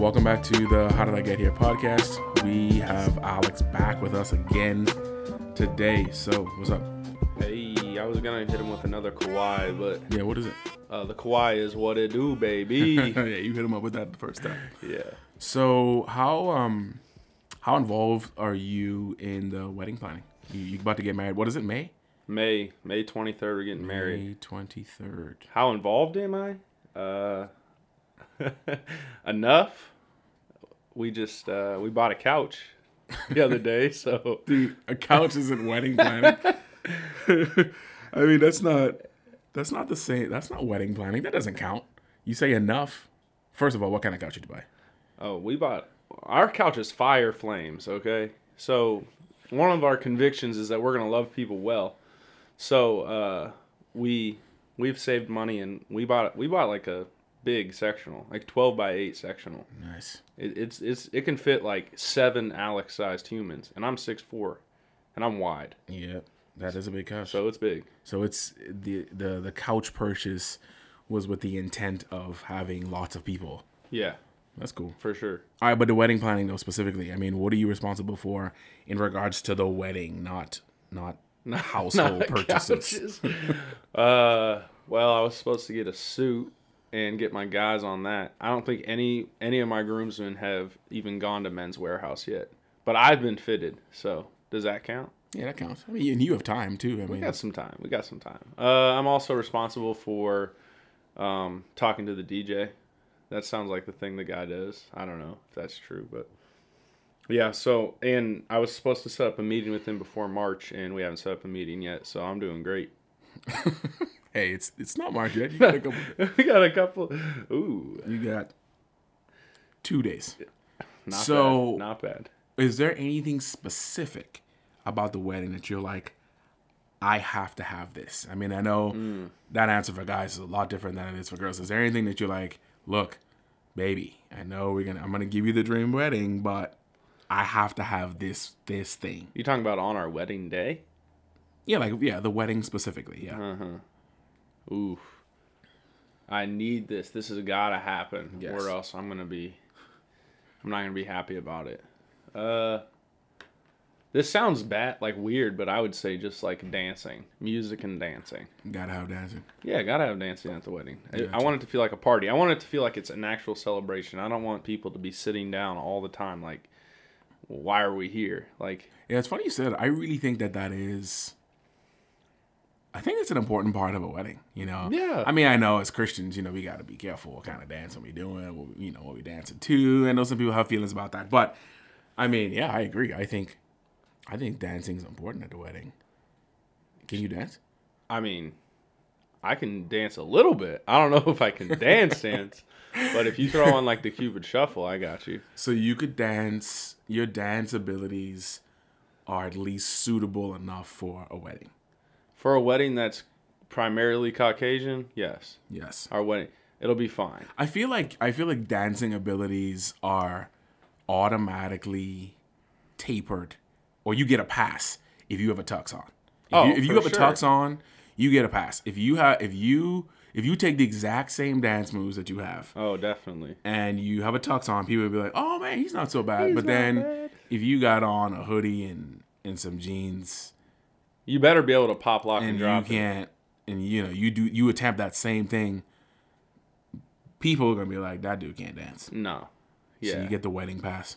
Welcome back to the How Did I Get Here podcast. We have Alex back with us again today. So, what's up? Hey, I was gonna hit him with another Kawhi, but Yeah, what is it? uh, the Kawhi is what it do, baby. yeah, you hit him up with that the first time. yeah. So, how um how involved are you in the wedding planning? You, you about to get married? What is it? May? May May twenty third, we're getting married. May twenty third. How involved am I? Uh, enough. We just uh, we bought a couch the other day, so Dude, a couch isn't wedding planning. I mean, that's not that's not the same. That's not wedding planning. That doesn't count. You say enough. First of all, what kind of couch did you buy? oh, we bought our couch is fire flames. Okay, so one of our convictions is that we're gonna love people well. So uh, we we've saved money and we bought we bought like a big sectional, like twelve by eight sectional. Nice. It, it's it's it can fit like seven Alex sized humans, and I'm six four, and I'm wide, Yeah, that is a big couch. So, it's big. so it's the the the couch purchase was with the intent of having lots of people. Yeah, That's cool. for sure. All right, but the wedding planning though specifically, I mean, what are you responsible for in regards to the wedding, not not not household Not purchases? uh, well, I was supposed to get a suit and get my guys on that. I don't think any any of my groomsmen have even gone to Men's Wearhouse yet, but I've been fitted. So does that count? Yeah, that counts. I mean, and you have time too. I mean, We mean, got some time. We got some time. Uh, I'm also responsible for um, talking to the DJ. That sounds like the thing the guy does. I don't know if that's true, but yeah. So, and I was supposed to set up a meeting with him before March, and we haven't set up a meeting yet. So I'm doing great. hey, it's it's not March yet. You got a couple. we got a couple. Ooh, you got two days. not So- bad. Not bad. Is there anything specific about the wedding that you're like, I have to have this? I mean, I know Mm. that answer for guys is a lot different than it is for girls. Is there anything that you're like, look, baby, I know we're gonna, I'm gonna give you the dream wedding, but I have to have this this thing. You talking about on our wedding day? Yeah, like yeah, the wedding specifically. Yeah. Uh-huh. Oof. I need this. This has got to happen, Yes. or else I'm gonna be. I'm not gonna be happy about it. Uh. This sounds bad, like weird, but I would say just like dancing, music and dancing. Gotta have dancing. Yeah, gotta have dancing at the wedding. I- I want it to feel like a party. I want it to feel like it's an actual celebration. I don't want people to be sitting down all the time. Like, why are we here? Like, Yeah, it's funny you said. I really think that that is. I think it's an important part of a wedding. You know. Yeah. I mean, I know as Christians, you know, we got to be careful what kind of dancing we doing. What, we- you know, what we dancing to. I know some people have feelings about that, but I mean, yeah, I agree. I think, I think dancing is important at the wedding. Can you dance? I mean, I can dance a little bit. I don't know if I can dance dance, but if you throw on like the Cupid Shuffle, I got you. So you could dance. Your dance abilities are at least suitable enough for a wedding. For a wedding that's primarily Caucasian, yes, Yes. our wedding it'll be fine. I feel like I feel like dancing abilities are automatically tapered, or you get a pass if you have a tux on. If Oh, you, if you have a tux on, you get a pass. If you have if you if you take the exact same dance moves that you have Oh, definitely. and you have a tux on, people will be like, "Oh man, he's not so bad." but then if you got on a hoodie and and some jeans You better be able to pop lock and, and you drop it. can't and you know you do you attempt that same thing, people are gonna be like, "That dude can't dance." No, Yeah. So you get the wedding pass.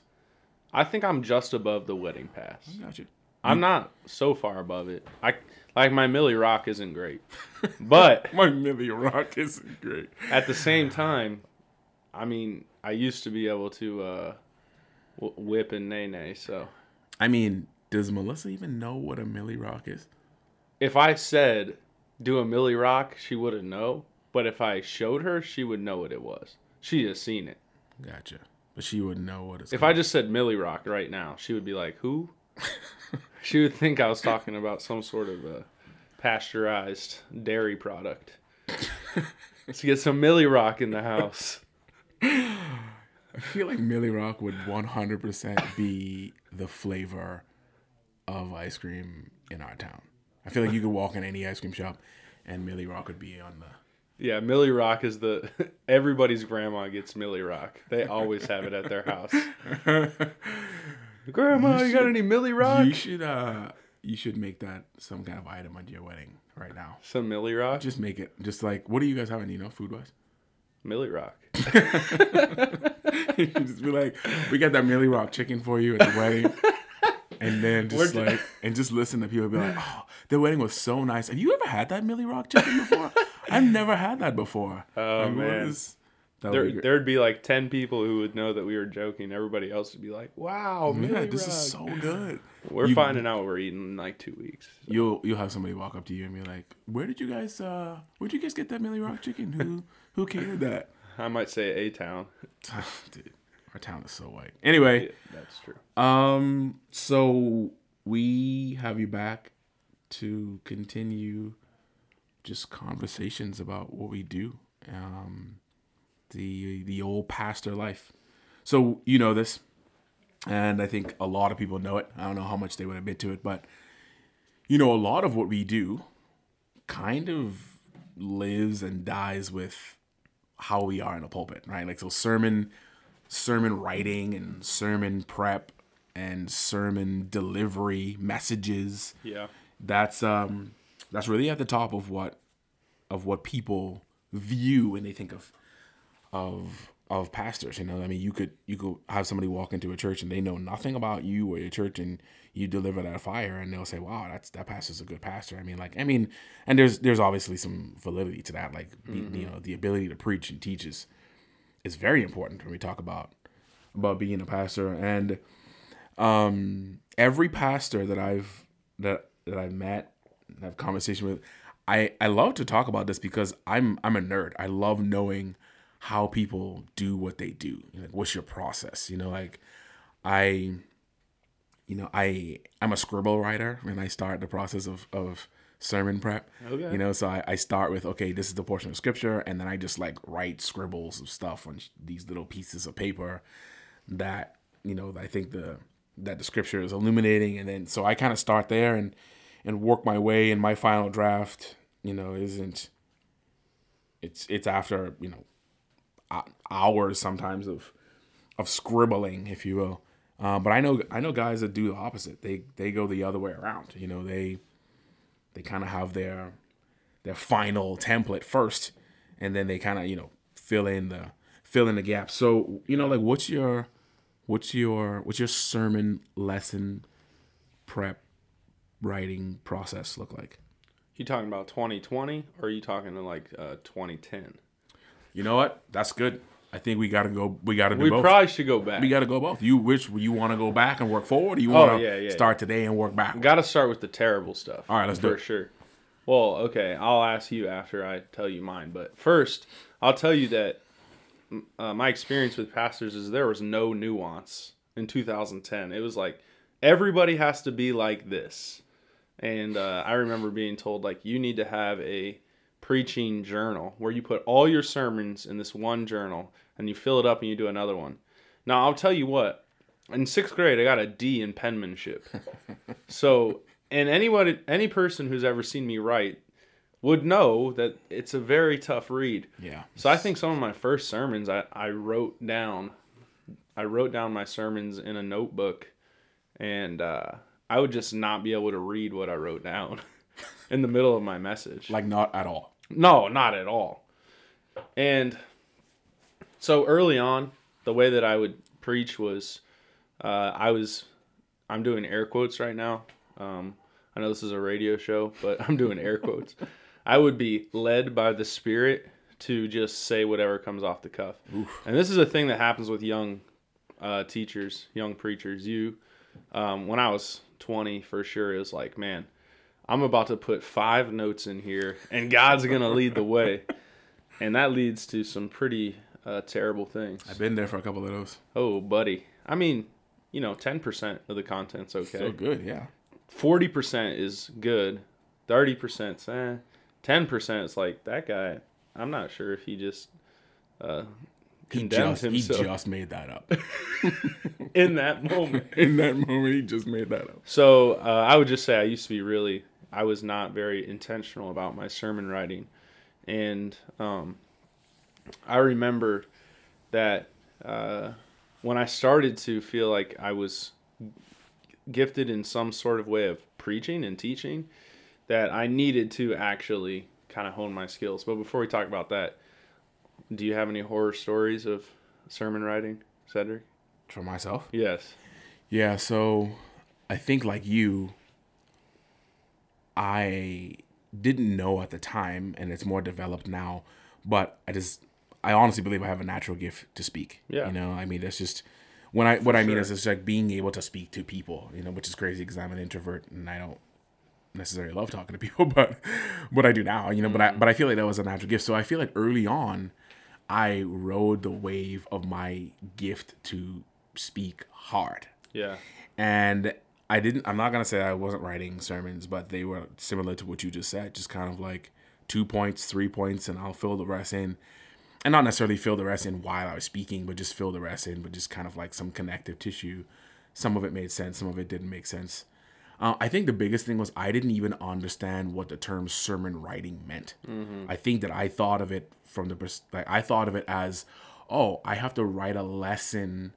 I think I'm just above the wedding pass. Got you. I'm not so far above it. I like my Milly Rock isn't great, but My Milly Rock isn't great. at the same time, I mean, I used to be able to uh, w- whip and nae nae. So I mean, does Melissa even know what a Milly Rock is? if I said do a Milly Rock, she wouldn't know. But if I showed her, she would know what it was. She has seen it. Gotcha. But she wouldn't know what it's If called. I just said Milly Rock right now, she would be like, "Who?" she would think I was talking about some sort of a pasteurized dairy product. Let's get some Milly Rock in the house. I feel like Milly Rock would 100% be the flavor of ice cream in our town. I feel like you could walk in any ice cream shop and Milly Rock would be on the Yeah, Milly Rock is the everybody's grandma gets Milly Rock. They always have it at their house. Grandma, you, got any Milly Rock? You should uh you should make that some kind of item at your wedding right now. Some Milly Rock? Just make it just like what do you guys having, you know, food wise? Milly Rock. just be like, we got that Milly Rock chicken for you at the wedding. And then just We're- like and just listen to people be like, Oh, the wedding was so nice. Have you ever had that Milly Rock chicken before? I've never had that before. Oh, Like, man. is- that would There, be there'd be like ten people who would know that we were joking. Everybody else would be like, "Wow, Millie yeah, this Rock." is so good. We're You- finding out we're eating in like two weeks. You'll you'll have somebody walk up to you and be like, "Where did you guys uh where'd you guys get that Milly Rock chicken? Who who catered that?" I might say A Town. Dude, our town is so white. Anyway, Yeah, that's true. um, so we have you back to continue just conversations about what we do, um, the the old pastor life. So you know this, and I think a lot of people know it. I don't know how much they would admit to it, but you know, a lot of what we do kind of lives and dies with how we are in a pulpit, right? Like so sermon sermon writing and sermon prep and sermon delivery messages. Yeah. that's um that's really at the top of what of what people view when they think of of of pastors you know? I mean you could you could have somebody walk into a church and they know nothing about you or your church and you deliver that fire and they'll say wow that's that pastor's a good pastor. I mean like i mean and there's there's obviously some validity to that like be- you know the ability to preach and teach is is very important when we talk about about being a pastor and um every pastor that I've that that I've met have conversation with I I love to talk about this because I'm I'm a nerd. I love knowing how people do what they do. Like what's your process? You know, like I you know, I I'm a scribble writer and I start the process of of sermon prep. Okay. You know, so I, I start with okay, this is the portion of scripture, and then I just like write scribbles of stuff on sh- these little pieces of paper that you know I think the that the scripture is illuminating, and then so I kind of start there and and work my way. And my final draft, you know, isn't it's it's after you know hours sometimes of of scribbling, if you will. Um, but I know I know guys that do the opposite. They they go the other way around. You know, they they kind of have their their final template first, and then they kind of you know fill in the fill in the gaps. So you know, like what's your what's your what's your sermon lesson prep writing process look like? You talking about 2020 or are you talking to like uh, 2010? You know what? That's good. I think we gotta go. We gotta do We both. probably should go back. we gotta go both. You which you want to go back and work forward? Or you Oh, want to yeah, yeah, start today and work back? Got to start with the terrible stuff. All right, let's do for it. sure. Well, okay, I'll ask you after I tell you mine. But first, I'll tell you that uh, my experience with pastors is there was no nuance in 2010. It was like everybody has to be like this, and uh, I remember being told like you need to have a preaching journal where you put all your sermons in this one journal and you fill it up and you do another one. Now I'll tell you what. In sixth grade, I got a D in penmanship. So, and anyone, any person who's ever seen me write would know that it's a very tough read. Yeah. So I think some of my first sermons I, I wrote down. I wrote down my sermons in a notebook, and uh, I would just not be able to read what I wrote down in the middle of my message. Like not at all. No, not at all. And so early on, the way that I would preach was uh, I was, I'm doing air quotes right now. Um, I know this is a radio show, but I'm doing air quotes. I would be led by the Spirit to just say whatever comes off the cuff. And this is a thing that happens with young uh, teachers, young preachers. You, um, when I was 20, for sure, it was like, man, I'm about to put five notes in here, and God's gonna lead the way, and that leads to some pretty uh, terrible things. I've been there for a couple of those. Oh, buddy. I mean, you know, ten percent of the content's okay. So good, yeah. Forty percent is good. Thirty percent's eh. Ten percent is like that guy. I'm not sure if he just uh, He condemned just, he just made that up. in that moment. In that moment, he just made that up. So uh, I would just say I used to be really, I was not very intentional about my sermon writing, and um, I remember that uh, when I started to feel like I was gifted in some sort of way of preaching and teaching, that I needed to actually kind of hone my skills. But before we talk about that, do you have any horror stories of sermon writing, Cedric? For myself? Yes. Yeah, so I think like you, I didn't know at the time, and it's more developed now, but I just, I honestly believe I have a natural gift to speak. Yeah. You know, I mean, that's just, when I, what I mean sure. is it's like being able to speak to people, you know, which is crazy because I'm an introvert and I don't necessarily love talking to people, but what I do now, you know, but I, mm. but I feel like that was a natural gift. So I feel like early on, I rode the wave of my gift to speak hard Yeah. and I didn't. I'm not gonna say I wasn't writing sermons, but they were similar to what you just said, just kind of like two points, three points, and I'll fill the rest in, and not necessarily fill the rest in while I was speaking, but just fill the rest in, but just kind of like some connective tissue. Some of it made sense, some of it didn't make sense. Uh, I think the biggest thing was I didn't even understand what the term sermon writing meant. I think that I thought of it from the pers- like I thought of it as, oh, I have to write a lesson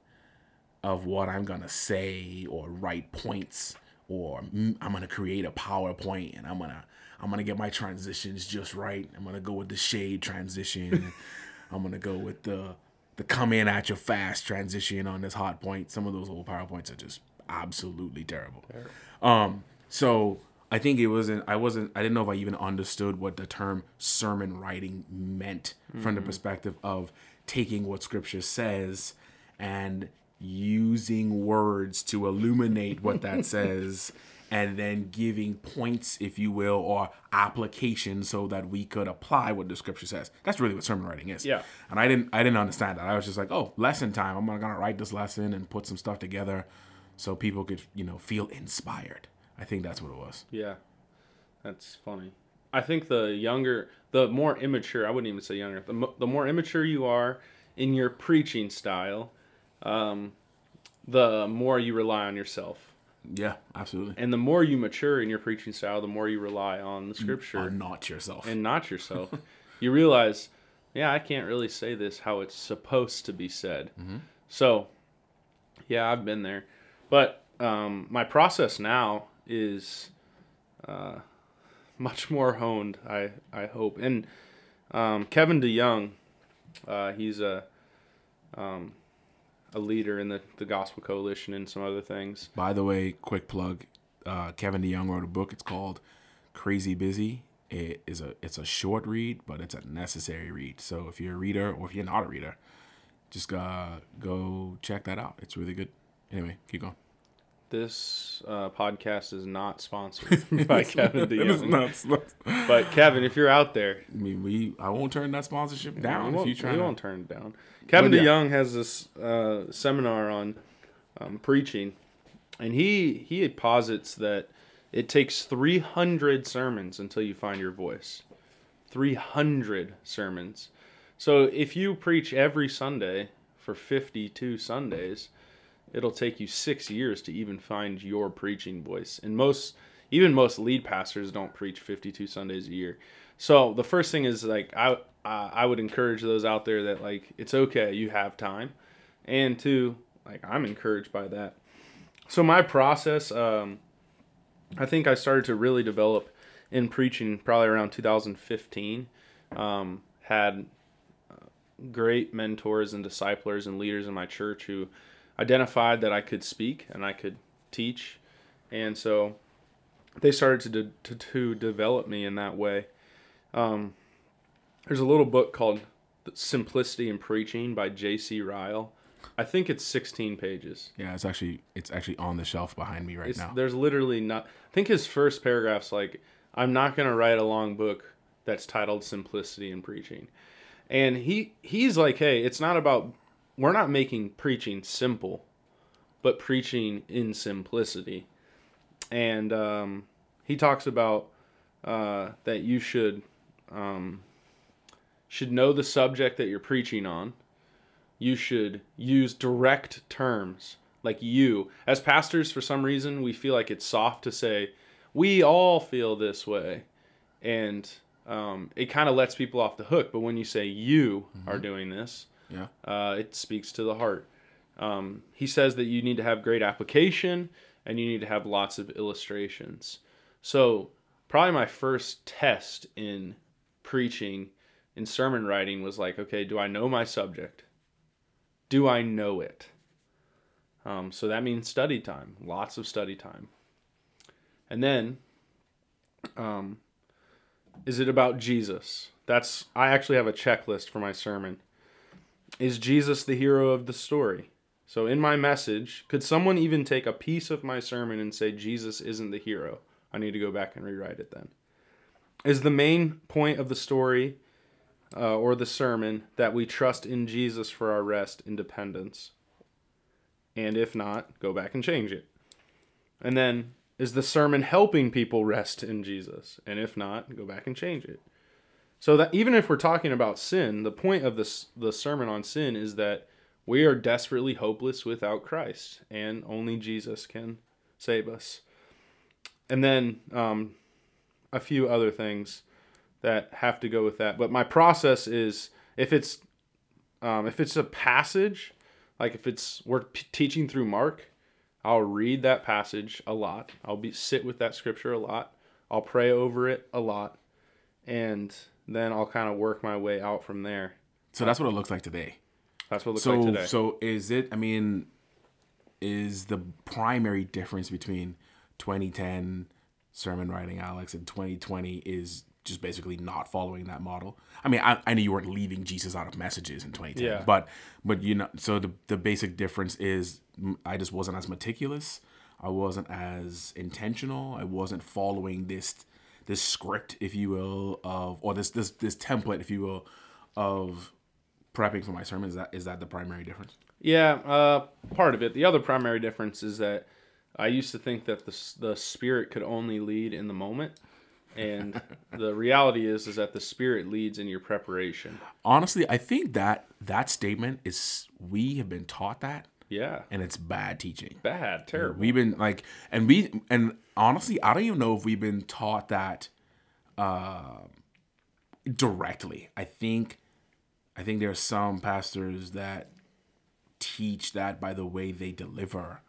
of what I'm gonna say or write points or mm, I'm gonna create a PowerPoint and I'm gonna I'm gonna get my transitions just right. I'm gonna go with the shade transition. I'm gonna go with the the come in at your fast transition on this hot point. Some of those old PowerPoints are just absolutely terrible. Um, so I think it wasn't. I wasn't. I didn't know if I even understood what the term sermon writing meant from the perspective of taking what Scripture says and using words to illuminate what that says, and then giving points, if you will, or applications so that we could apply what the Scripture says. That's really what sermon writing is. Yeah. And I didn't. I didn't understand that. I was just like, oh, lesson time. I'm gonna write this lesson and put some stuff together so people could you know feel inspired i think that's what it was Yeah, that's funny. I think the younger, the more immature, I wouldn't even say younger, the, mo- the more immature you are in your preaching style, um, the more you rely on yourself. Yeah absolutely And the more you mature in your preaching style, the more you rely on the scripture. or not yourself and not yourself. you realize, yeah, I can't really say this how it's supposed to be said. So, yeah, I've been there. But um, my process now is uh, much more honed, I, I hope. And um, Kevin DeYoung, uh, he's a um, a leader in the, the Gospel Coalition and some other things. by the way quick plug uh, kevin deyoung wrote a book. It's called crazy busy. It is a it's a short read but it's a necessary read. So if you're a reader or if you're not a reader just uh, go check that out. It's really good. Anyway keep going This uh, podcast is not sponsored by Kevin DeYoung. But Kevin, if you're out there, I mean, we I won't turn that sponsorship down we if you try we to. won't turn it down. Kevin But yeah. DeYoung has this uh, seminar on um, preaching, and he he posits that it takes 300 sermons until you find your voice. 300 sermons. So if you preach every Sunday for 52 Sundays, it'll take you six years to even find your preaching voice. And most, even most lead pastors don't preach 52 Sundays a year. So the first thing is like I I would encourage those out there that like it's okay you have time, and two like I'm encouraged by that. So my process, um, I think I started to really develop in preaching probably around 2015. Um, had uh, great mentors and disciplers and leaders in my church who identified that I could speak and I could teach, and so they started to de- to, to develop me in that way. Um, there's a little book called Simplicity in Preaching by J.C. Ryle. I think it's 16 pages. Yeah, it's actually it's actually on the shelf behind me right It's, now. There's literally not. I think his first paragraph's like, "I'm not gonna write a long book that's titled Simplicity in Preaching," and he he's like, "Hey, it's not about. We're not making preaching simple, but preaching in simplicity." And um, he talks about uh, that you should um, should know the subject that you're preaching on. You should use direct terms like you. As pastors, for some reason, we feel like it's soft to say, we all feel this way. And um, it kind of lets people off the hook. But when you say you are doing this, Yeah. uh, it speaks to the heart. Um, he says that you need to have great application and you need to have lots of illustrations. So, probably my first test in preaching in sermon writing was like, okay, do I know my subject? Do I know it? Um, so that means study time, lots of study time. And then, um, is it about Jesus? That's I actually have a checklist for my sermon. Is Jesus the hero of the story? So in my message, could someone even take a piece of my sermon and say Jesus isn't the hero? I need to go back and rewrite it then. Is the main point of the story uh, or the sermon that we trust in Jesus for our rest and dependence? And if not, go back and change it. And then, is the sermon helping people rest in Jesus? And if not, go back and change it. So that even if we're talking about sin, the point of this the sermon on sin is that we are desperately hopeless without Christ, and only Jesus can save us. And then um, a few other things that have to go with that. But my process is if it's um, if it's a passage, like if it's we're p- teaching through Mark, I'll read that passage a lot. I'll be sit with that scripture a lot. I'll pray over it a lot, and then I'll kind of work my way out from there. So that's what it looks like today. That's what it looks So like today. so is it? I mean, is the primary difference between 2010 sermon writing, Alex, and 2020 is just basically not following that model. I mean, I, I know you weren't leaving Jesus out of messages in 2010, Yeah. but but you know, so the the basic difference is I just wasn't as meticulous. I wasn't as intentional. I wasn't following this this script, if you will, of or this this this template, if you will, of prepping for my sermons. Is that is that the primary difference? Yeah, uh, part of it. The other primary difference is that I used to think that the the spirit could only lead in the moment, and the reality is is that the spirit leads in your preparation. Honestly, I think that that statement is we have been taught that, Yeah, and it's bad teaching. bad, terrible. We've been like, and we, and honestly, I don't even know if we've been taught that uh, directly. I think, I think there are some pastors that teach that by the way they deliver.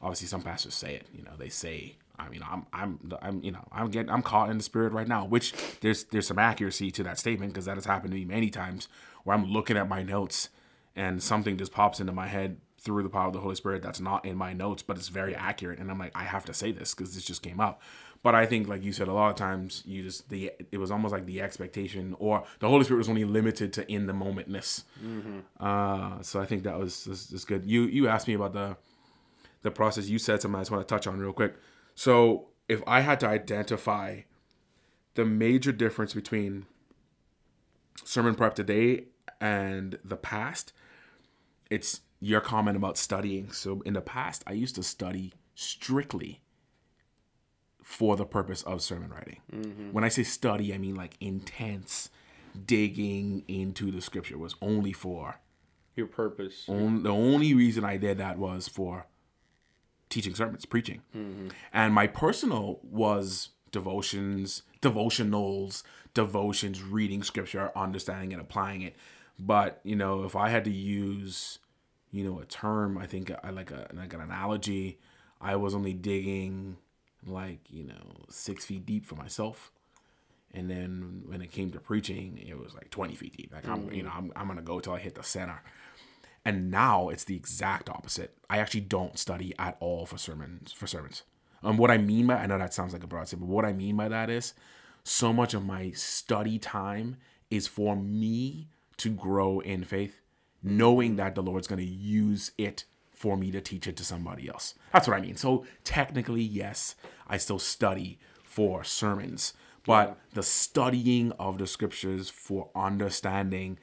Obviously, some pastors say it. You know, they say, I mean, I'm, I'm, I'm, you know, I'm getting, I'm caught in the spirit right now. Which there's, there's some accuracy to that statement because that has happened to me many times where I'm looking at my notes and something just pops into my head through the power of the Holy Spirit that's not in my notes, but it's very accurate, and I'm like, I have to say this because this just came up. But I think, like you said, a lot of times you just the it was almost like the expectation or the Holy Spirit was only limited to in the momentness. Uh, so I think that was this is good. You you asked me about the the process. You said something I just want to touch on real quick. So if I had to identify the major difference between sermon prep today and the past, it's your comment about studying. So in the past, I used to study strictly for the purpose of sermon writing. Mm-hmm. When I say study, I mean like intense digging into the scripture was only for your purpose. on, the only reason I did that was for teaching sermons, preaching. Mm-hmm. And my personal was devotions, devotionals, devotions, reading scripture, understanding and applying it. But, you know, if I had to use, you know, a term, I think I like a like an analogy, I was only digging like, you know, six feet deep for myself. And then when it came to preaching, it was like 20 feet deep. Like, I'm, you mm. know, I'm, I'm going to go till I hit the center. And now it's the exact opposite. I actually don't study at all for sermons for sermons. And what I mean by I know that sounds like a broad statement, but what I mean by that is so much of my study time is for me to grow in faith, knowing that the Lord's gonna use it for me to teach it to somebody else. That's what I mean. So technically, yes, I still study for sermons, but the studying of the scriptures for understanding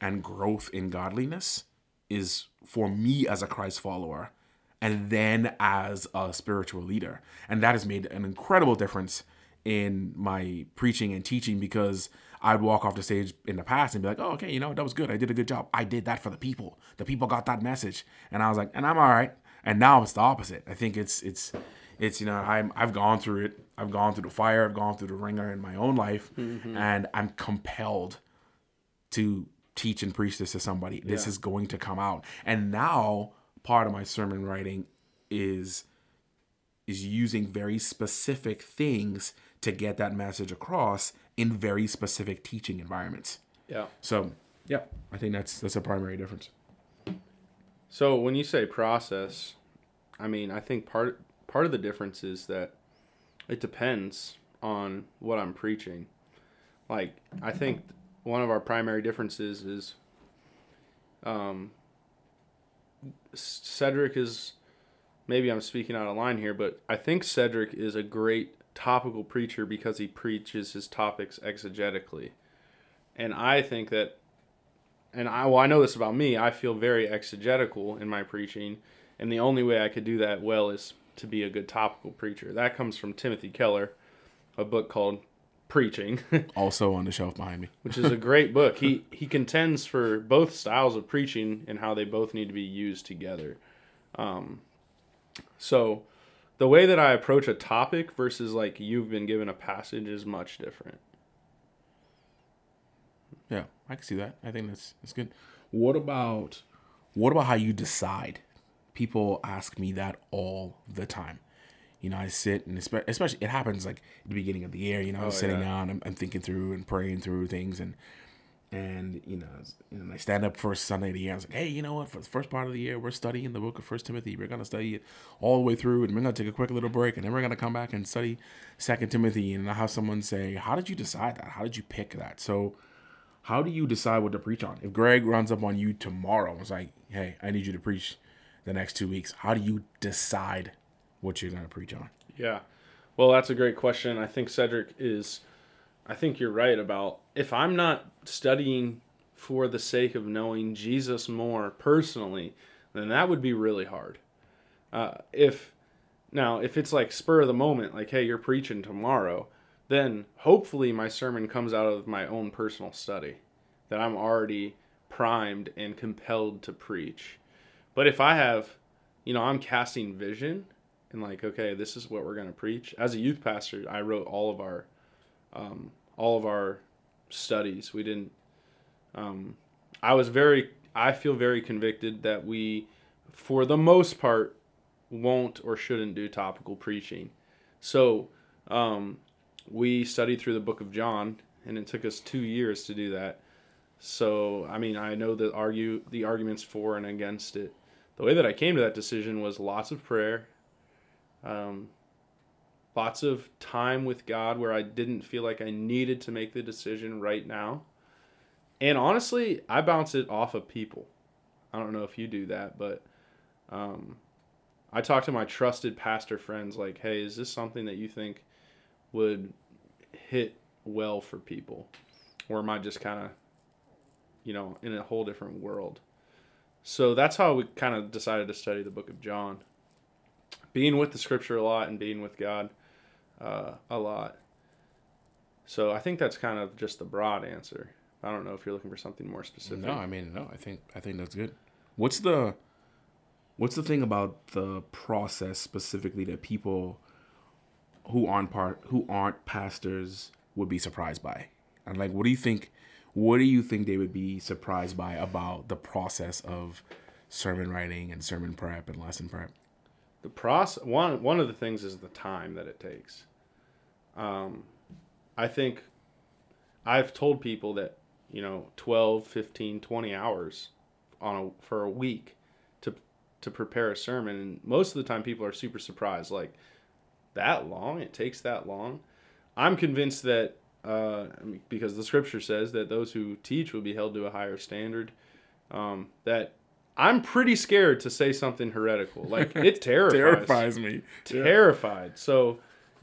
and growth in godliness is for me as a Christ follower and then as a spiritual leader. And that has made an incredible difference in my preaching and teaching because I'd walk off the stage in the past and be like, oh, okay, you know, that was good. I did a good job. I did that for the people. The people got that message. And I was like, and I'm all right. And now it's the opposite. I think it's, it's, It's you know I'm I've gone through it. I've gone through the fire. I've gone through the ringer in my own life, mm-hmm. and I'm compelled to teach and preach this to somebody. This Yeah. is going to come out. And now part of my sermon writing is is using very specific things to get that message across in very specific teaching environments. Yeah. So, yeah, I think that's that's a primary difference. So when you say process, I mean I think part part of the difference is that it depends on what I'm preaching. Like I think one of our primary differences is um Cedric is maybe I'm speaking out of line here, but I think Cedric is a great topical preacher because he preaches his topics exegetically. And I think that and I well I know this about me, I feel very exegetical in my preaching, and the only way I could do that well is to be a good topical preacher. That comes from Timothy Keller, a book called Preaching, Also on the shelf behind me. which is a great book. He he contends for both styles of preaching and how they both need to be used together. Um, so the way that I approach a topic versus like you've been given a passage is much different. Yeah, I can see that. I think that's that's good. What about what about how you decide? People ask me that all the time. You know, I sit and especially it happens like at the beginning of the year. You know, I'm oh, sitting yeah. down, I'm, I'm thinking through and praying through things, and and you know, and I stand up first Sunday of the year. I was like, hey, you know what? For the first part of the year, we're studying the book of First Timothy. We're gonna study it all the way through, and we're gonna take a quick little break, and then we're gonna come back and study Second Timothy. And I have someone say, how did you decide that? How did you pick that? So how do you decide what to preach on? If Greg runs up on you tomorrow and was like, hey, I need you to preach the next two weeks, how do you decide what you're going to preach on? Yeah. Well, that's a great question. I think Cedric is I think you're right about if I'm not studying for the sake of knowing Jesus more personally, then that would be really hard. Uh, if now if it's like spur of the moment, like hey, you're preaching tomorrow, then hopefully my sermon comes out of my own personal study, that I'm already primed and compelled to preach. But if I have, you know, I'm casting vision and like, okay, this is what we're gonna preach. As a youth pastor, I wrote all of our, um, all of our studies. We didn't. Um, I was very. I feel very convicted that we, for the most part, won't or shouldn't do topical preaching. So, um, we studied through the book of John, and it took us two years to do that. So, I mean, I know the argue the arguments for and against it. The way that I came to that decision was lots of prayer, um, lots of time with God where I didn't feel like I needed to make the decision right now. And honestly, I bounce it off of people. I don't know if you do that, but um, I talk to my trusted pastor friends like, hey, is this something that you think would hit well for people? Or am I just kind of, you know, in a whole different world? So that's how we kind of decided to study the book of John. Being with the scripture a lot and being with God uh, a lot. So I think that's kind of just the broad answer. I don't know if you're looking for something more specific. No, I mean, no, I think I think that's good. What's the what's the thing about the process specifically that people who aren't part who aren't pastors would be surprised by? And like what do you think what do you think they would be surprised by about the process of sermon writing and sermon prep and lesson prep? the process one one of the things is the time that it takes um, i think i've told people that you know 12 15 20 hours on a for a week to to prepare a sermon and most of the time people are super surprised like that long it takes that long i'm convinced that uh, because the scripture says that those who teach will be held to a higher standard um, that i'm pretty scared to say something heretical like it terrifies me. terrifies me. terrified. So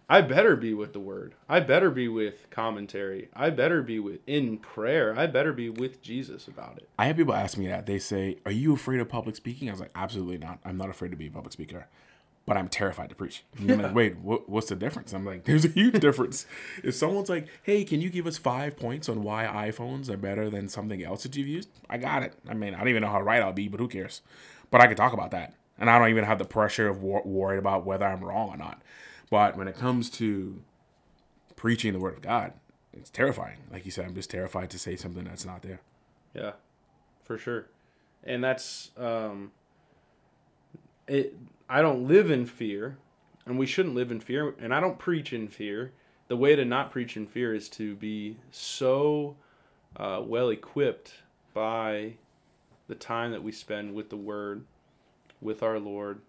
I better be with the word. I better be with commentary. I better be with in prayer. I better be with Jesus about it. I have people ask me that. They say, "Are you afraid of public speaking?" I was like, "Absolutely not. I'm not afraid to be a public speaker, but I'm terrified to preach." And they're like, Wait, what, what's the difference? I'm like, "There's a huge difference." if someone's like, "Hey, can you give us five points on why iPhones are better than something else that you've used?" I got it. I mean, I don't even know how right I'll be, but who cares? But I can talk about that. and I don't even have the pressure of wor- worried about whether I'm wrong or not. But when it comes to preaching the word of God, it's terrifying. Like you said, I'm just terrified to say something that's not there. Yeah, for sure. And that's um it I don't live in fear and we shouldn't live in fear and I don't preach in fear. The way to not preach in fear is to be so uh, well equipped by the time that we spend with the word, with our Lord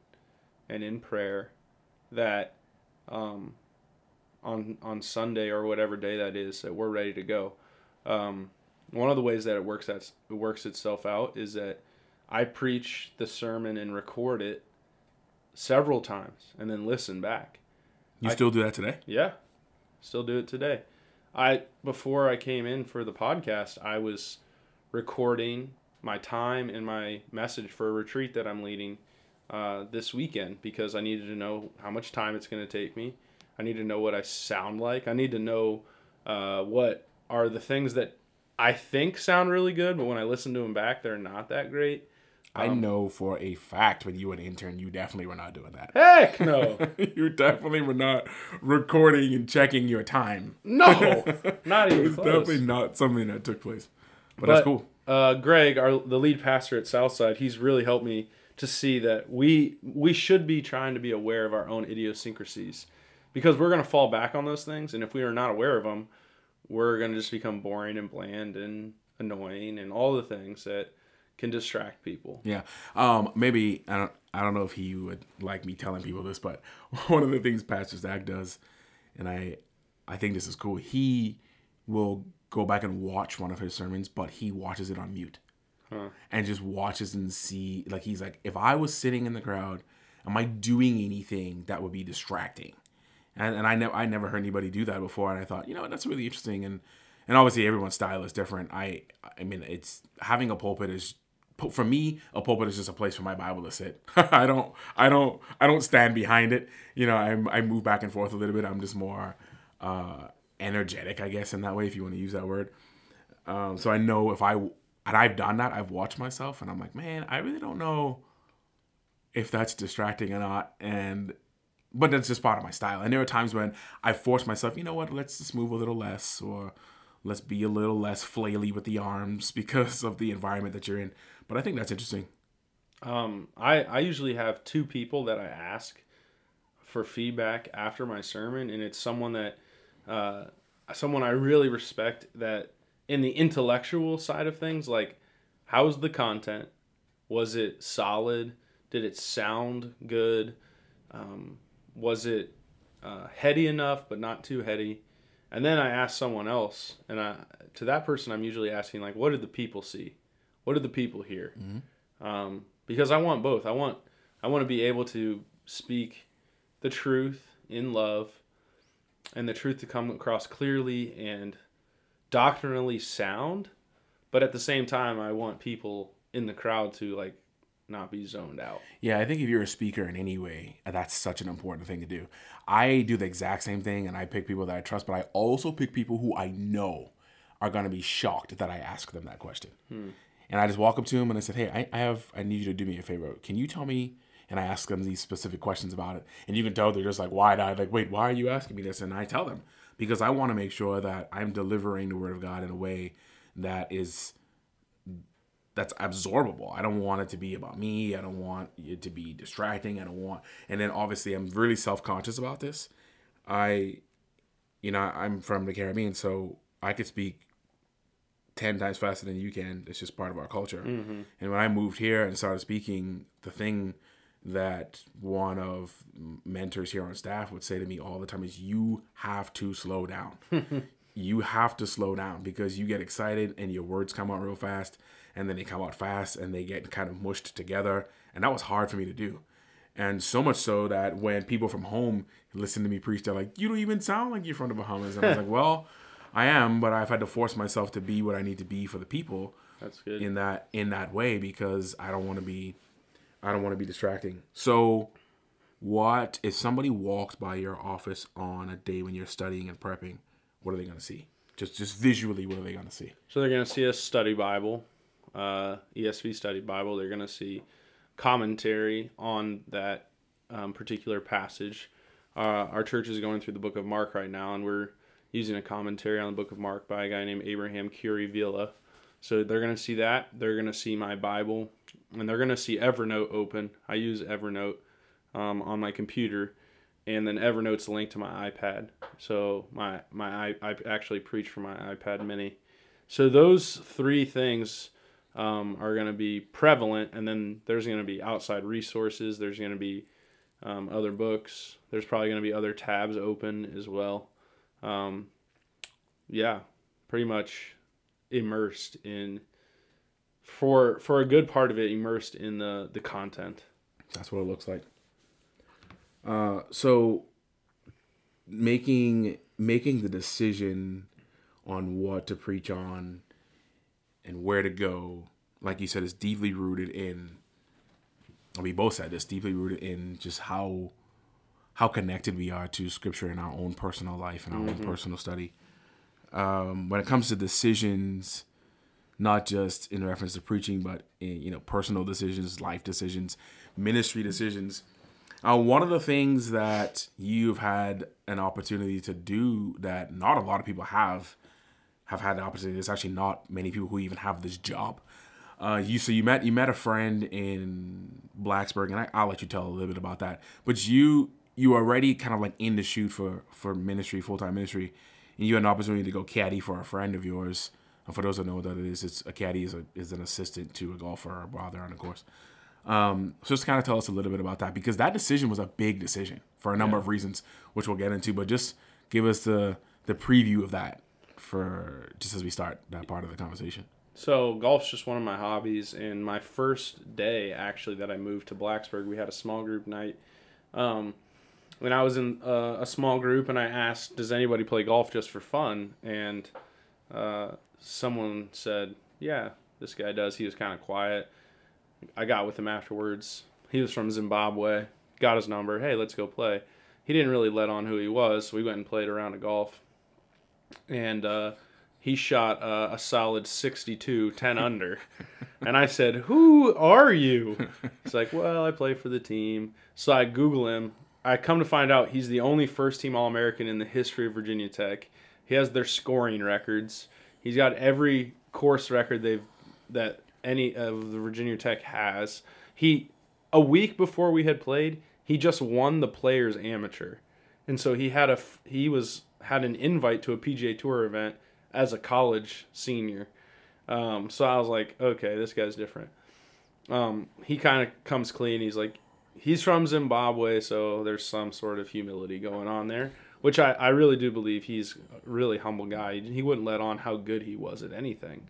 and in prayer that um on on Sunday or whatever day that is that we're ready to go. Um, one of the ways that it works that it works itself out is that I preach the sermon and record it several times and then listen back. You I- still do that today? Yeah, still do it today. I before I came in for the podcast, I was recording my time and my message for a retreat that I'm leading uh, this weekend because I needed to know how much time it's going to take me. I need to know what I sound like. I need to know uh, what are the things that I think sound really good, but when I listen to them back, they're not that great. I Um, know for a fact when you were an intern, you definitely were not doing that. Heck no, you definitely were not recording and checking your time. no, not It even was close. definitely not something that took place. But, that's cool. uh, Greg, our the lead pastor at Southside, he's really helped me to see that we we should be trying to be aware of our own idiosyncrasies because we're going to fall back on those things, and if we are not aware of them, we're going to just become boring and bland and annoying and all the things that can distract people. Yeah. Um, maybe I don't I don't know if he would like me telling people this, but one of the things Pastor Zach does, and I I think this is cool, he will go back and watch one of his sermons, but he watches it on mute. And just watches and see like he's like, if I was sitting in the crowd, am I doing anything that would be distracting? And, and I never I never heard anybody do that before, and I thought, you know, that's really interesting. And and obviously everyone's style is different. I I mean, it's having a pulpit is for me a pulpit is just a place for my Bible to sit. I don't I don't I don't stand behind it. You know, I I move back and forth a little bit. I'm just more uh, energetic, I guess, in that way, if you want to use that word. Um, so I know if I and I've done that, I've watched myself, and I'm like, man, I really don't know if that's distracting or not. And but that's just part of my style. And there are times when I force myself, you know what, let's just move a little less, or let's be a little less flaily with the arms because of the environment that you're in. But I think that's interesting. Um, I I usually have two people that I ask for feedback after my sermon, and it's someone that uh, someone I really respect that in the intellectual side of things, like how's the content? Was it solid? Did it sound good? Um, was it uh, heady enough but not too heady? And then I ask someone else, and I to that person I'm usually asking like, what did the people see? What did the people hear? um, because I want both. I want I want to be able to speak the truth in love, and the truth to come across clearly and doctrinally sound, but at the same time, I want people in the crowd to like not be zoned out. Yeah, I think if you're a speaker in any way, that's such an important thing to do. I do the exact same thing and I pick people that I trust, but I also pick people who I know are going to be shocked that I ask them that question. Hmm. And I just walk up to them and I said, Hey, I, I have, I need you to do me a favor. Can you tell me? And I ask them these specific questions about it. And you can tell they're just like wide eyed, like, wait, why are you asking me this? And I tell them because I want to make sure that I'm delivering the word of God in a way that is that's absorbable. I don't want it to be about me. I don't want it to be distracting. I don't want, and then obviously I'm really self conscious about this. I, you know, I'm from the Caribbean, so I could speak ten times faster than you can. It's just part of our culture. Mm-hmm. And when I moved here and started speaking, the thing that one of mentors here on staff would say to me all the time is, "You have to slow down." you have to slow down because you get excited and your words come out real fast and then they come out fast and they get kind of mushed together and that was hard for me to do and so much so that when people from home listen to me preach they're like you don't even sound like you're from the bahamas and i was like well i am but i've had to force myself to be what i need to be for the people That's good. in that in that way because i don't want to be i don't want to be distracting so what if somebody walks by your office on a day when you're studying and prepping what are they going to see just just visually what are they going to see So they're going to see a study Bible, uh, ESV study Bible. They're going to see commentary on that um, particular passage. Uh, our church is going through the book of Mark right now, and we're using a commentary on the book of Mark by a guy named Abraham Kuruvilla. So they're going to see that. They're going to see my Bible, and they're going to see Evernote open. I use Evernote um, on my computer, and then Evernote's linked to my iPad. So my my I, I actually preach from my iPad Mini. So those three things um, are going to be prevalent, and then there's going to be outside resources. There's going to be um, other books. There's probably going to be other tabs open as well. Um, yeah, pretty much immersed in for for a good part of it immersed in the the content. That's what it looks like. Uh, so making making the decision on what to preach on and where to go, like you said, is deeply rooted in. We both said this deeply rooted in just how how connected we are to Scripture in our own personal life and our mm-hmm. own personal study. Um, when it comes to decisions, not just in reference to preaching, but in you know personal decisions, life decisions, ministry decisions. Uh, one of the things that you've had an opportunity to do that not a lot of people have have had the opportunity. There's actually not many people who even have this job. Uh, you so you met you met a friend in Blacksburg, and I, will let you tell a little bit about that. But you you already kind of like in the shoot for for ministry, full time ministry, and you had an opportunity to go caddy for a friend of yours. And for those that know what that is, it's a caddy is a, is an assistant to a golfer or a brother on the course. Um, so just kind of tell us a little bit about that because that decision was a big decision for a number yeah. of reasons, which we'll get into. But just give us the the preview of that for just as we start that part of the conversation. So golf's just one of my hobbies, and my first day actually that I moved to Blacksburg, we had a small group night. Um, when I was in uh, a small group, and I asked, "Does anybody play golf just for fun?" and uh, someone said, "Yeah, this guy does." He was kind of quiet. I got with him afterwards. He was from Zimbabwe. Got his number. Hey, let's go play. He didn't really let on who he was, so we went and played around a golf and uh, he shot uh, a solid 62, 10 under. and I said, Who are you? He's like, Well, I play for the team. So I Google him. I come to find out he's the only first team All American in the history of Virginia Tech. He has their scoring records. He's got every course record they've that any of the Virginia Tech has. He a week before we had played, he just won the players amateur. And so he had a he was had an invite to a PGA Tour event as a college senior. Um, so I was like, okay, this guy's different. Um, he kind of comes clean. He's like, he's from Zimbabwe, so there's some sort of humility going on there, which I, I really do believe he's a really humble guy. He wouldn't let on how good he was at anything.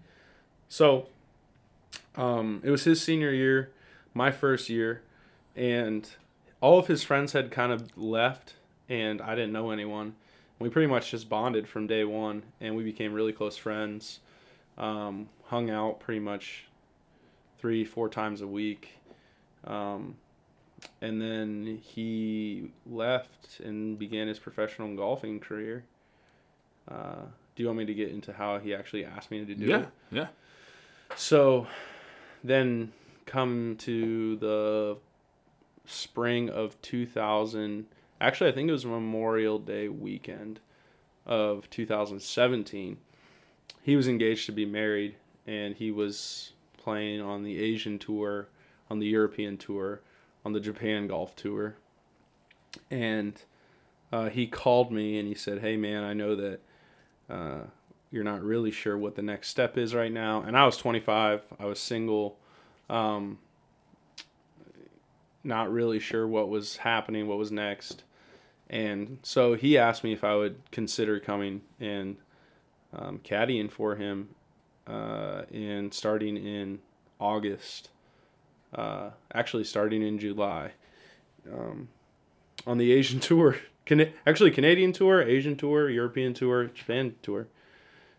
So um, it was his senior year, my first year, and all of his friends had kind of left, and I didn't know anyone we pretty much just bonded from day one, and we became really close friends. Um, hung out pretty much three, four times a week. Um, and then he left and began his professional golfing career. Uh, do you want me to get into how he actually asked me to do yeah, it? Yeah, yeah. So then come to the spring of 2000 Actually, I think it was Memorial Day weekend of 2017. He was engaged to be married, and he was playing on the Asian tour, on the European tour, on the Japan golf tour. And uh, he called me and he said, Hey, man, I know that uh, you're not really sure what the next step is right now. And I was 25, I was single. Um, not really sure what was happening, what was next. And so he asked me if I would consider coming and um, caddying for him uh, and starting in August, uh, actually starting in July um, on the Asian tour. Can- actually, Canadian tour, Asian tour, European tour, Japan tour.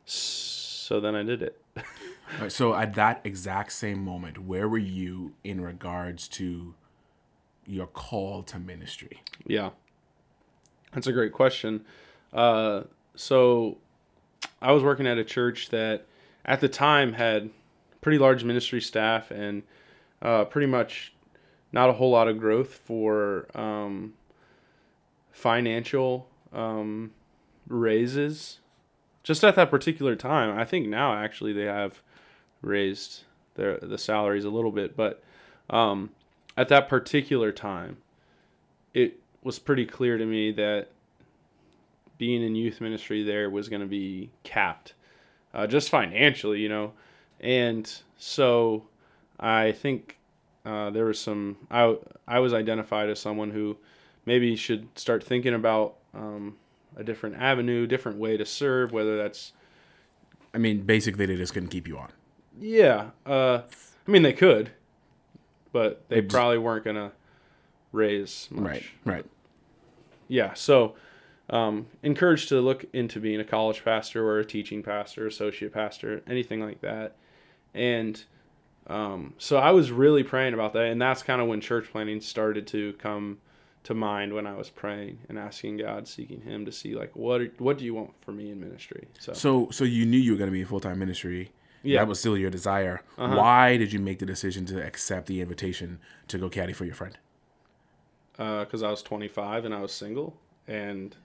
So then I did it. right, so at that exact same moment, where were you in regards to your call to ministry? Yeah. That's a great question. Uh, so, I was working at a church that at the time had pretty large ministry staff and uh, pretty much not a whole lot of growth for um, financial um, raises. Just at that particular time, I think now actually they have raised their the salaries a little bit, but um, at that particular time, it was pretty clear to me that being in youth ministry there was going to be capped, uh, just financially, you know, and so I think uh, there was some. I I was identified as someone who maybe should start thinking about um, a different avenue, different way to serve, whether that's I mean, basically, they just couldn't keep you on. yeah. Uh, I mean, they could, but they just- probably weren't gonna raise much. Right, right. Yeah. So, um, encouraged to look into being a college pastor or a teaching pastor, associate pastor, anything like that. And um, so I was really praying about that, and that's kind of when church planning started to come to mind when I was praying and asking God, seeking Him to see like what what do you want for me in ministry. So, So, so you knew you were going to be full time ministry. Yeah. That was still your desire. Uh-huh. Why did you make the decision to accept the invitation to go caddy for your friend? because uh, I was 25 and I was single, and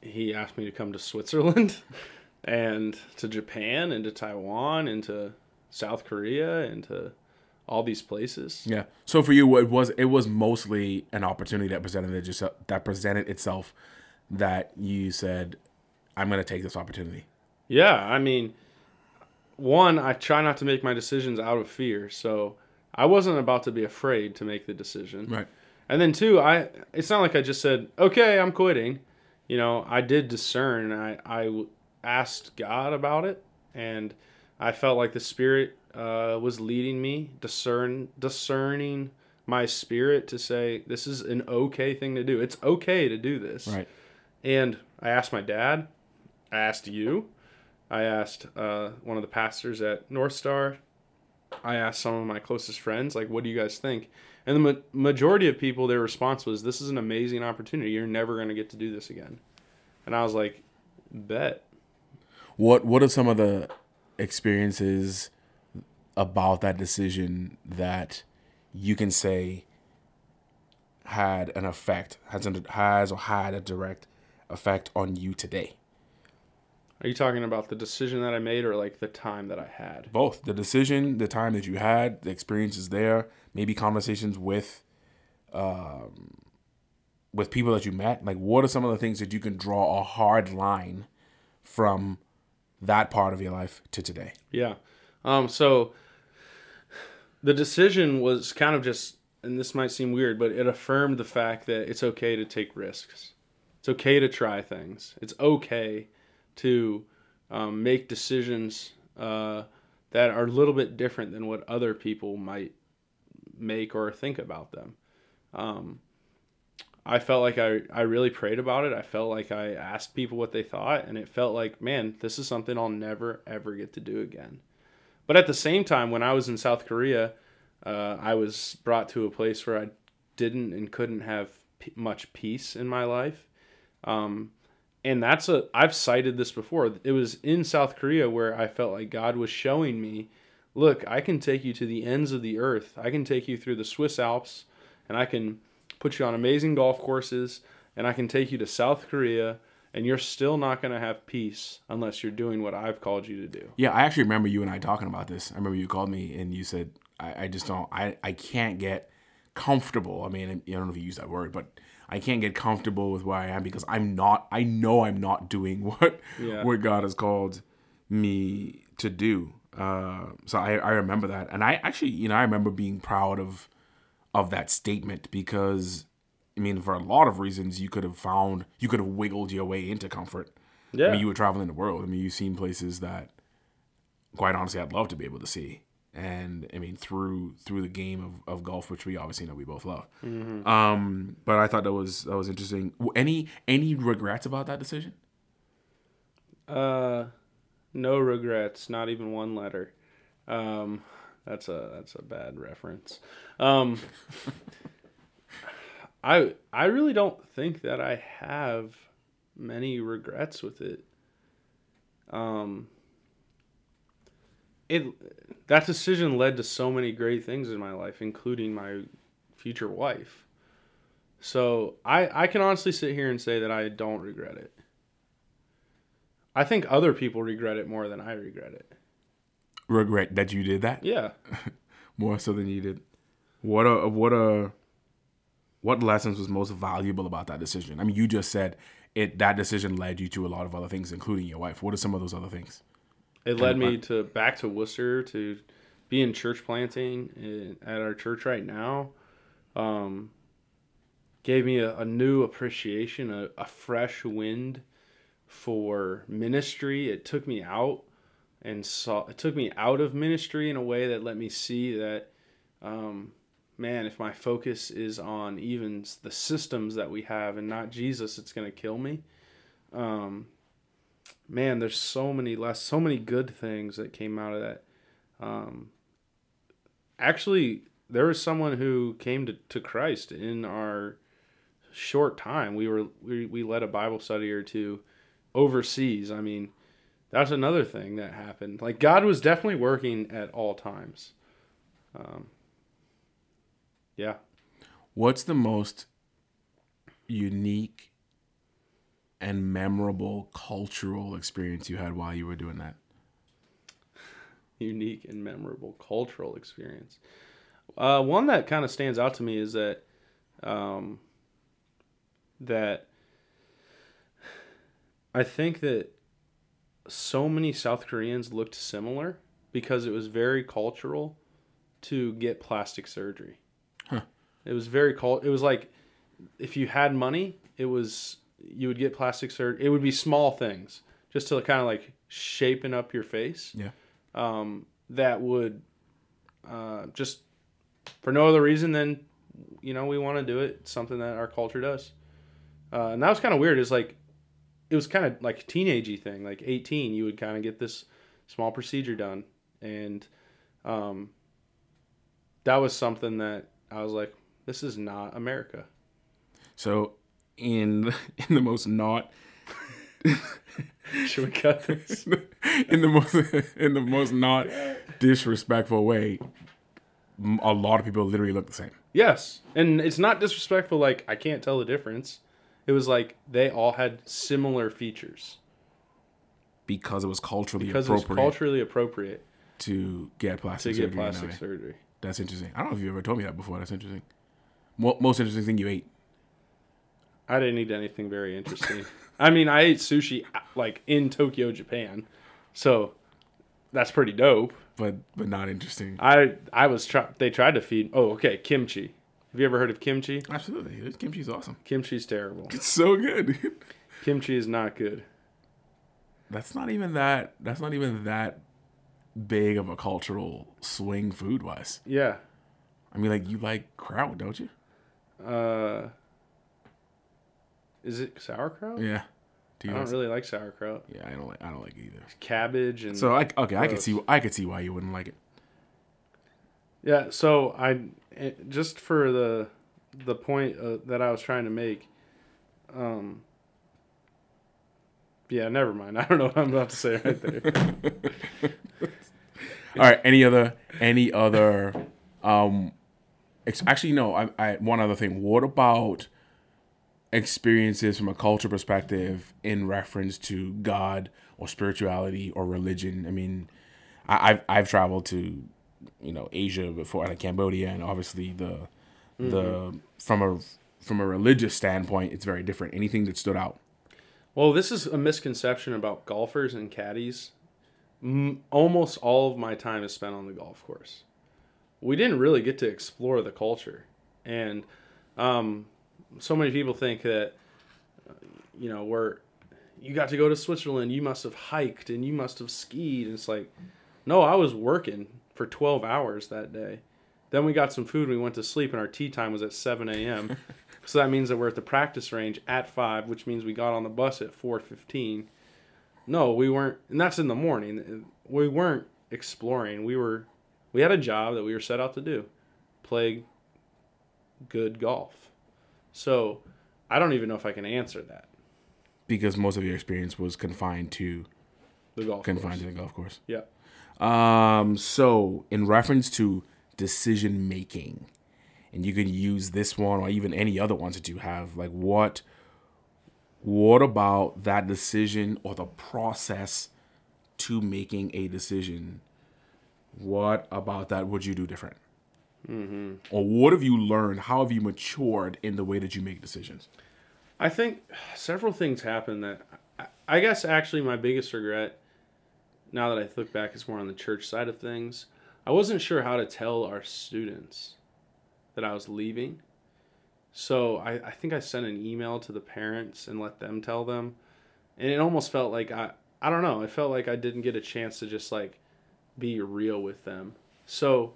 he asked me to come to Switzerland and to Japan and to Taiwan and to South Korea and to all these places. Yeah. So for you, it was it was mostly an opportunity that presented it just that presented itself that you said, "I'm going to take this opportunity." Yeah, I mean, one, I try not to make my decisions out of fear, so I wasn't about to be afraid to make the decision. Right. And then two, I it's not like I just said, "Okay, I'm quitting." You know, I did discern. I I asked God about it, and I felt like the Spirit uh, was leading me, discern discerning my spirit to say this is an okay thing to do. It's okay to do this. Right. And I asked my dad. I asked you. I asked uh, one of the pastors at North Star. I asked some of my closest friends, like, what do you guys think? And the ma- majority of people, their response was, this is an amazing opportunity. You're never going to get to do this again. And I was like, bet. What What are some of the experiences about that decision that you can say had an effect has an, has or had a direct effect on you today? Are you talking about the decision that I made or like the time that I had? Both the decision, the time that you had, the experiences there, maybe conversations with, um, with people that you met. Like, what are some of the things that you can draw a hard line from that part of your life to today? Yeah. Um, so the decision was kind of just, and this might seem weird, but it affirmed the fact that it's okay to take risks. It's okay to try things. It's okay to um, make decisions uh, that are a little bit different than what other people might make or think about them. Um, I felt like I, I really prayed about it. I felt like I asked people what they thought, and it felt like, man, this is something I'll never, ever get to do again. But at the same time, when I was in South Korea, uh, I was brought to a place where I didn't and couldn't have p- much peace in my life. Um, and that's a, I've cited this before. It was in South Korea where I felt like God was showing me, look, I can take you to the ends of the earth. I can take you through the Swiss Alps, and I can put you on amazing golf courses, and I can take you to South Korea, and you're still not going to have peace unless you're doing what I've called you to do. Yeah, I actually remember you and I talking about this. I remember you called me and you said, I, I just don't, I, I can't get comfortable. I mean, I don't know if you use that word, but I can't get comfortable with where I am because I'm not, I know I'm not doing what, Yeah. what God has called me to do. Uh, so I, I remember that. And I actually, you know, I remember being proud of, of that statement because, I mean, for a lot of reasons, you could have found, you could have wiggled your way into comfort. Yeah. I mean, you were traveling the world. I mean, you've seen places that, quite honestly, I'd love to be able to see. And I mean, through through the game of, of golf, which we obviously know we both love. Um, but I thought that was that was interesting. Any any regrets about that decision? Uh, no regrets, not even one letter. Um, that's a that's a bad reference. Um, I I really don't think that I have many regrets with it. Um, it that decision led to so many great things in my life, including my future wife. So I I can honestly sit here and say that I don't regret it. I think other people regret it more than I regret it. Regret that you did that Yeah. more so than you did. What a what a what lessons was most valuable about that decision? I mean, you just said it. That decision led you to a lot of other things, including your wife. What are some of those other things? It led me to back to Worcester to be in church planting in, at our church right now. Um, gave me a, a new appreciation, a, a fresh wind for ministry. It took me out and saw it took me out of ministry in a way that let me see that um, man, if my focus is on even the systems that we have and not Jesus, it's going to kill me. Um, man, there's so many less, so many good things that came out of that. Um, actually, there was someone who came to, to Christ in our short time. We were we, we led a Bible study or two overseas. I mean, that's another thing that happened. Like God was definitely working at all times. Um, yeah. What's the most unique and memorable cultural experience you had while you were doing that? unique and memorable cultural experience. Uh, one that kind of stands out to me is that um, that I think that so many South Koreans looked similar because it was very cultural to get plastic surgery. Huh. It was very cult. It was like if you had money, it was you would get plastic surgery. It would be small things just to kind of like shapen up your face Yeah. um, that would uh, just for no other reason than you know we want to do it It's something that our culture does uh, and that was kind of weird Is like it was kind of like a teenagey thing like 18 you would kind of get this small procedure done and um, that was something that i was like this is not america So, in in the most not should we cut this in the most in the most not disrespectful way, a lot of people literally look the same. Yes, and it's not disrespectful. Like I can't tell the difference. It was like they all had similar features because it was culturally because it was appropriate culturally appropriate to get to plastic get surgery. plastic surgery. That's interesting. I don't know if you ever told me that before. That's interesting. Most interesting thing you ate. I didn't eat anything very interesting. I mean, I ate sushi uh, like in Tokyo, Japan, so that's pretty dope. but but not interesting. I I was try- they tried to feed. Oh, okay, kimchi. Have you ever heard of kimchi? Absolutely, kimchi's awesome. Kimchi's terrible. It's so good. Kimchi is not good. that's not even that. That's not even that big of a cultural swing food wise. Yeah. I mean, like you like kraut, don't you? Uh, is it sauerkraut? Yeah. Do I you? don't like- really like sauerkraut. yeah, I don't like. I don't like it either. Cabbage and So I okay, I could see. I could see why you wouldn't like it. Yeah, so I just for the the point uh, that I was trying to make. Um. Yeah, never mind. I don't know what I'm about to say right there. All right. Any other? Any other? Um, ex- actually, no. I, I one other thing. What about experiences from a culture perspective in reference to God or spirituality or religion? I mean, I, I've I've traveled to, you know, Asia before, like Cambodia, and obviously the the from a from a religious standpoint, it's very different. Anything that stood out? well, this is a misconception about golfers and caddies. M- almost all of my time is spent on the golf course. We didn't really get to explore the culture, and um, so many people think that uh, you know we're you got to go to Switzerland, you must have hiked and you must have skied. And it's like, no, I was working for 12 hours that day. Then we got some food and we went to sleep, and our tee time was at 7 a.m. so that means that we're at the practice range at 5, which means we got on the bus at 4.15. No, we weren't, and that's in the morning. We weren't exploring. We were, we had a job that we were set out to do, play good golf. So I don't even know if I can answer that. Because most of your experience was confined to The golf confined course. to the golf course. Yeah. Um, so in reference to decision making, and you can use this one or even any other ones that you have, like what what about that decision or the process to making a decision? What about that would you do different? Mm-hmm. Or what have you learned? How have you matured in the way that you make decisions? I think several things happen that I, I guess actually my biggest regret now that I look back it's more on the church side of things. I wasn't sure how to tell our students that I was leaving. So I, I think I sent an email to the parents and let them tell them. And it almost felt like I I don't know, it felt like I didn't get a chance to just like be real with them. So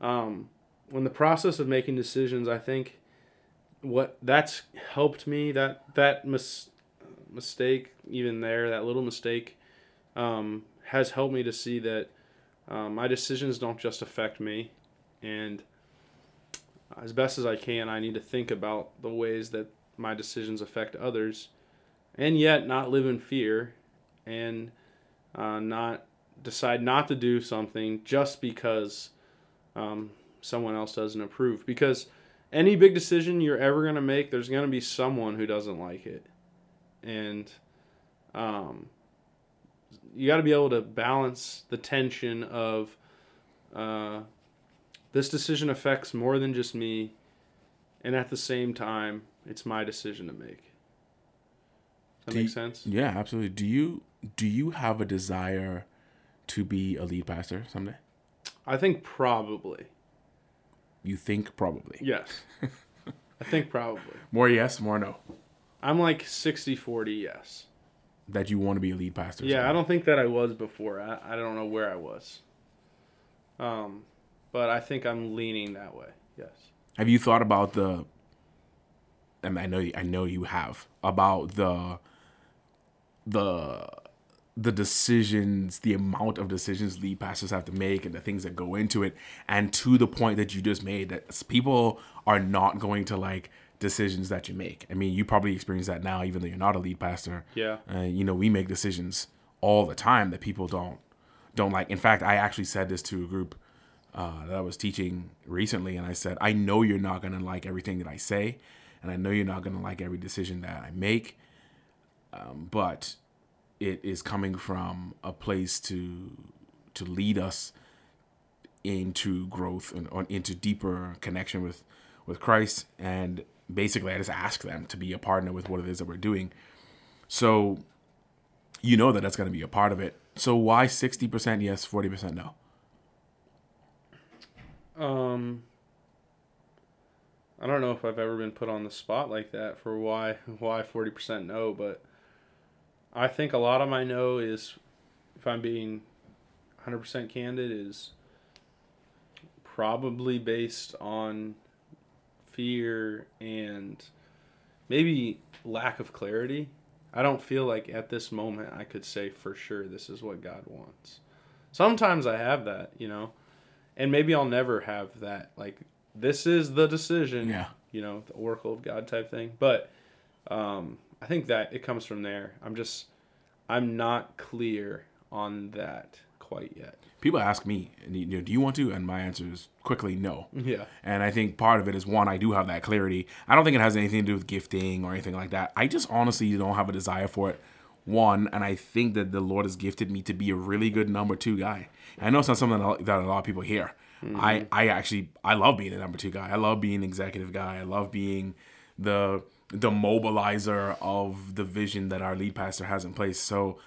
um when the process of making decisions, I think what that's helped me that that mis- mistake even there that little mistake um, has helped me to see that um, my decisions don't just affect me and as best as i can i need to think about the ways that my decisions affect others and yet not live in fear and uh, not decide not to do something just because um, someone else doesn't approve because any big decision you're ever going to make, there's going to be someone who doesn't like it. And um, you got to be able to balance the tension of uh, this decision affects more than just me, and at the same time, it's my decision to make. Does that Do make you- sense? Yeah, absolutely. Do you do you have a desire to be a lead pastor someday? I think probably. You think probably. Yes. I think probably. More yes, more no. I'm like 60 40 yes. That you want to be a lead pastor. Yeah, I don't think that I was before. I, I don't know where I was. Um, but I think I'm leaning that way. Yes. Have you thought about the? And I know you- I know you have about the. The the decisions, the amount of decisions lead pastors have to make, and the things that go into it, and to the point that you just made, that people are not going to like decisions that you make. I mean, you probably experience that now, even though you're not a lead pastor. Yeah. Uh, you know, we make decisions all the time that people don't don't like. In fact, I actually said this to a group uh, that I was teaching recently, and I said, I know you're not gonna like everything that I say, and I know you're not gonna like every decision that I make, um, but it is coming from a place to to lead us into growth and into deeper connection with with Christ and basically I just ask them to be a partner with what it is that we're doing. So you know that that's going to be a part of it. So why 60% yes, 40% no? Um, I don't know if I've ever been put on the spot like that for why why 40% no, but I think a lot of my no is, if I'm being 100% candid, is probably based on fear and maybe lack of clarity. I don't feel like at this moment I could say for sure this is what God wants. Sometimes I have that, you know, and maybe I'll never have that. Like, this is the decision, Yeah. you know, the Oracle of God type thing. But um, I think that it comes from there. I'm just, I'm not clear on that quite yet. People ask me, you know, do you want to? And my answer is quickly no. Yeah. And I think part of it is one, I do have that clarity. I don't think it has anything to do with gifting or anything like that. I just honestly don't have a desire for it. One, and I think that the Lord has gifted me to be a really good number two guy. I know it's not something that a lot of people hear. Mm-hmm. I, I actually I love being a number two guy. I love being an executive guy. I love being the the mobilizer of the vision that our lead pastor has in place. So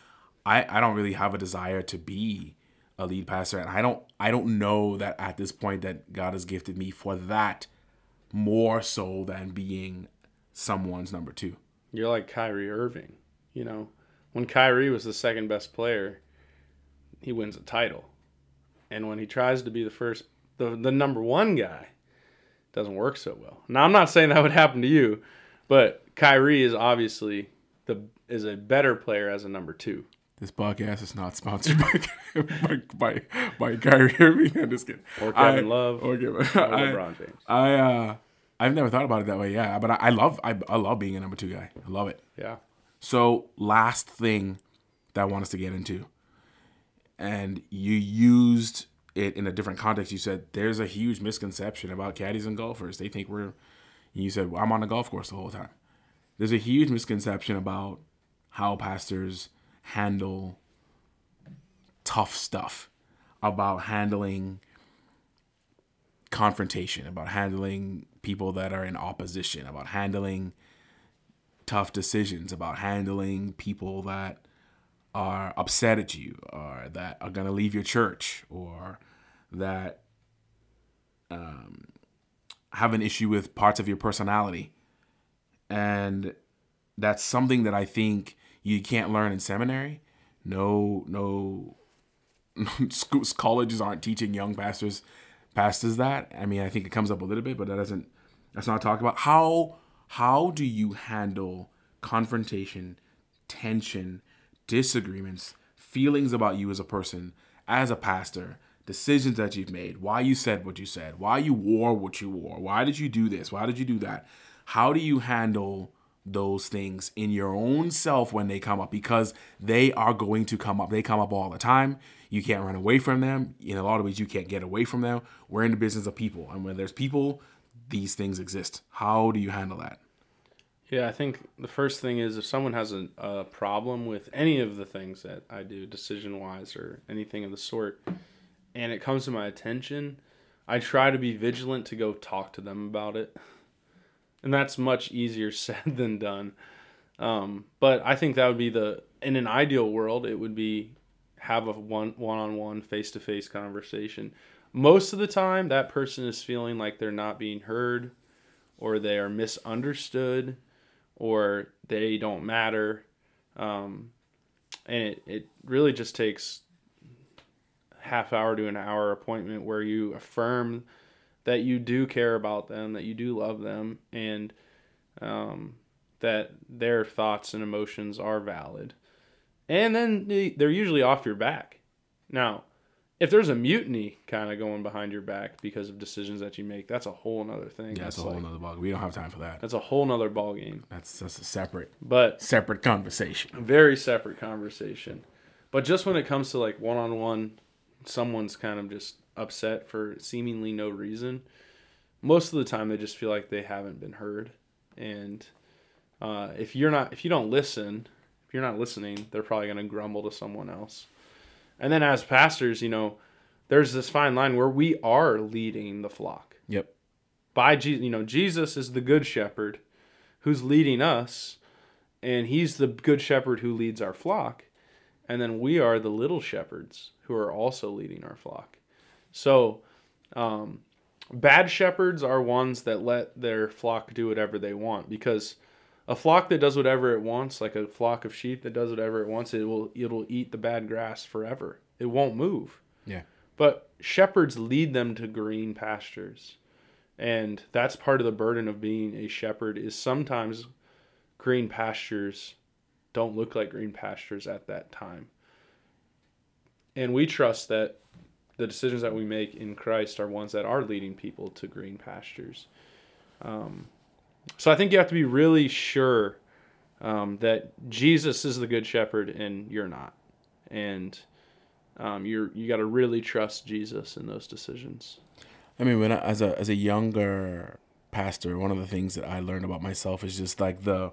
I, I don't really have a desire to be a lead pastor and I don't I don't know that at this point that God has gifted me for that more so than being someone's number two. You're like Kyrie Irving. You know, when Kyrie was the second best player, he wins a title. And when he tries to be the first, the, the number one guy, doesn't work so well. Now, I'm not saying that would happen to you, but Kyrie is obviously the is a better player as a number two. This podcast is not sponsored by by by, by Kyrie Irving. I'm just kidding. Or Kevin I- Love, Or Kevin. Or I, LeBron James. I uh I've never thought about it that way. Yeah, but I, I love I, I love being a number two guy. I love it. Yeah. So last thing that I want us to get into and you used it in a different context. You said there's a huge misconception about caddies and golfers. They think we're. You said well, I'm on the golf course the whole time. There's a huge misconception about how pastors handle tough stuff, about handling confrontation, about handling people that are in opposition, about handling tough decisions, about handling people that are upset at you or that are going to leave your church or that um, have an issue with parts of your personality. And that's something that I think you can't learn in seminary. No, no, schools, colleges aren't teaching young pastors pastors that. I mean, I think it comes up a little bit, but that doesn't. That's not talked about. How how do you handle confrontation, tension, disagreements, feelings about you as a person, as a pastor, decisions that you've made, why you said what you said, why you wore what you wore, why did you do this, why did you do that? How do you handle those things in your own self when they come up? Because they are going to come up. They come up all the time. You can't run away from them. In a lot of ways, you can't get away from them. We're in the business of people. And when there's people, these things exist. How do you handle that? Yeah, I think the first thing is if someone has a, a problem with any of the things that I do, decision wise or anything of the sort, and it comes to my attention, I try to be vigilant to go talk to them about it. And that's much easier said than done. Um, but I think that would be the, in an ideal world, it would be have a one one on one face to face conversation. Most of the time, that person is feeling like they're not being heard or they are misunderstood or they don't matter. Um, and it, it really just takes half hour to an hour appointment where you affirm that you do care about them, that you do love them, and um, that their thoughts and emotions are valid. And then they're usually off your back. Now, if there's a mutiny kind of going behind your back because of decisions that you make, that's a whole nother thing. Yeah, that's, that's a whole like, nother ball. We don't have time for that. That's a whole nother ball game. That's that's a separate, but separate conversation. Very separate conversation. But just when it comes to like one on one, someone's kind of just upset for seemingly no reason. Most of the time, they just feel like they haven't been heard, and uh, if you're not, if you don't listen, if you're not listening, they're probably going to grumble to someone else. And then as pastors, you know, there's this fine line where we are leading the flock. Yep. By Jesus, you know, Jesus is the good shepherd who's leading us, and he's the good shepherd who leads our flock. And then we are the little shepherds who are also leading our flock. So, um, bad shepherds are ones that let their flock do whatever they want because a flock that does whatever it wants, like a flock of sheep that does whatever it wants, it will it'll eat the bad grass forever. It won't move. Yeah. But shepherds lead them to green pastures. And that's part of the burden of being a shepherd is sometimes green pastures don't look like green pastures at that time. And we trust that the decisions that we make in Christ are ones that are leading people to green pastures. Um, so I think you have to be really sure um, that Jesus is the good shepherd and you're not, and um, you're you got to really trust Jesus in those decisions. I mean, when I, as a as a younger pastor, one of the things that I learned about myself is just like the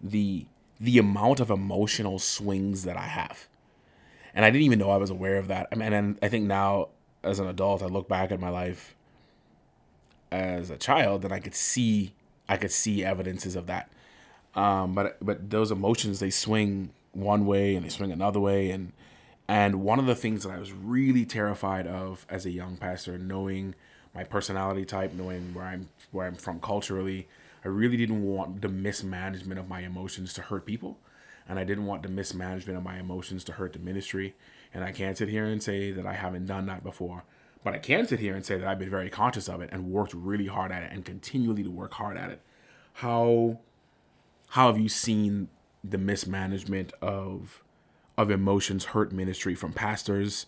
the the amount of emotional swings that I have, and I didn't even know I was aware of that. I mean, and I think now as an adult, I look back at my life as a child, and I could see I could see evidences of that. Um, but but those emotions they swing one way and they swing another way and and one of the things that I was really terrified of as a young pastor, knowing my personality type, knowing where I'm where I'm from culturally, I really didn't want the mismanagement of my emotions to hurt people, and I didn't want the mismanagement of my emotions to hurt the ministry. And I can't sit here and say that I haven't done that before. But I can sit here and say that I've been very conscious of it and worked really hard at it and continually to work hard at it. How how have you seen the mismanagement of of emotions hurt ministry from pastors?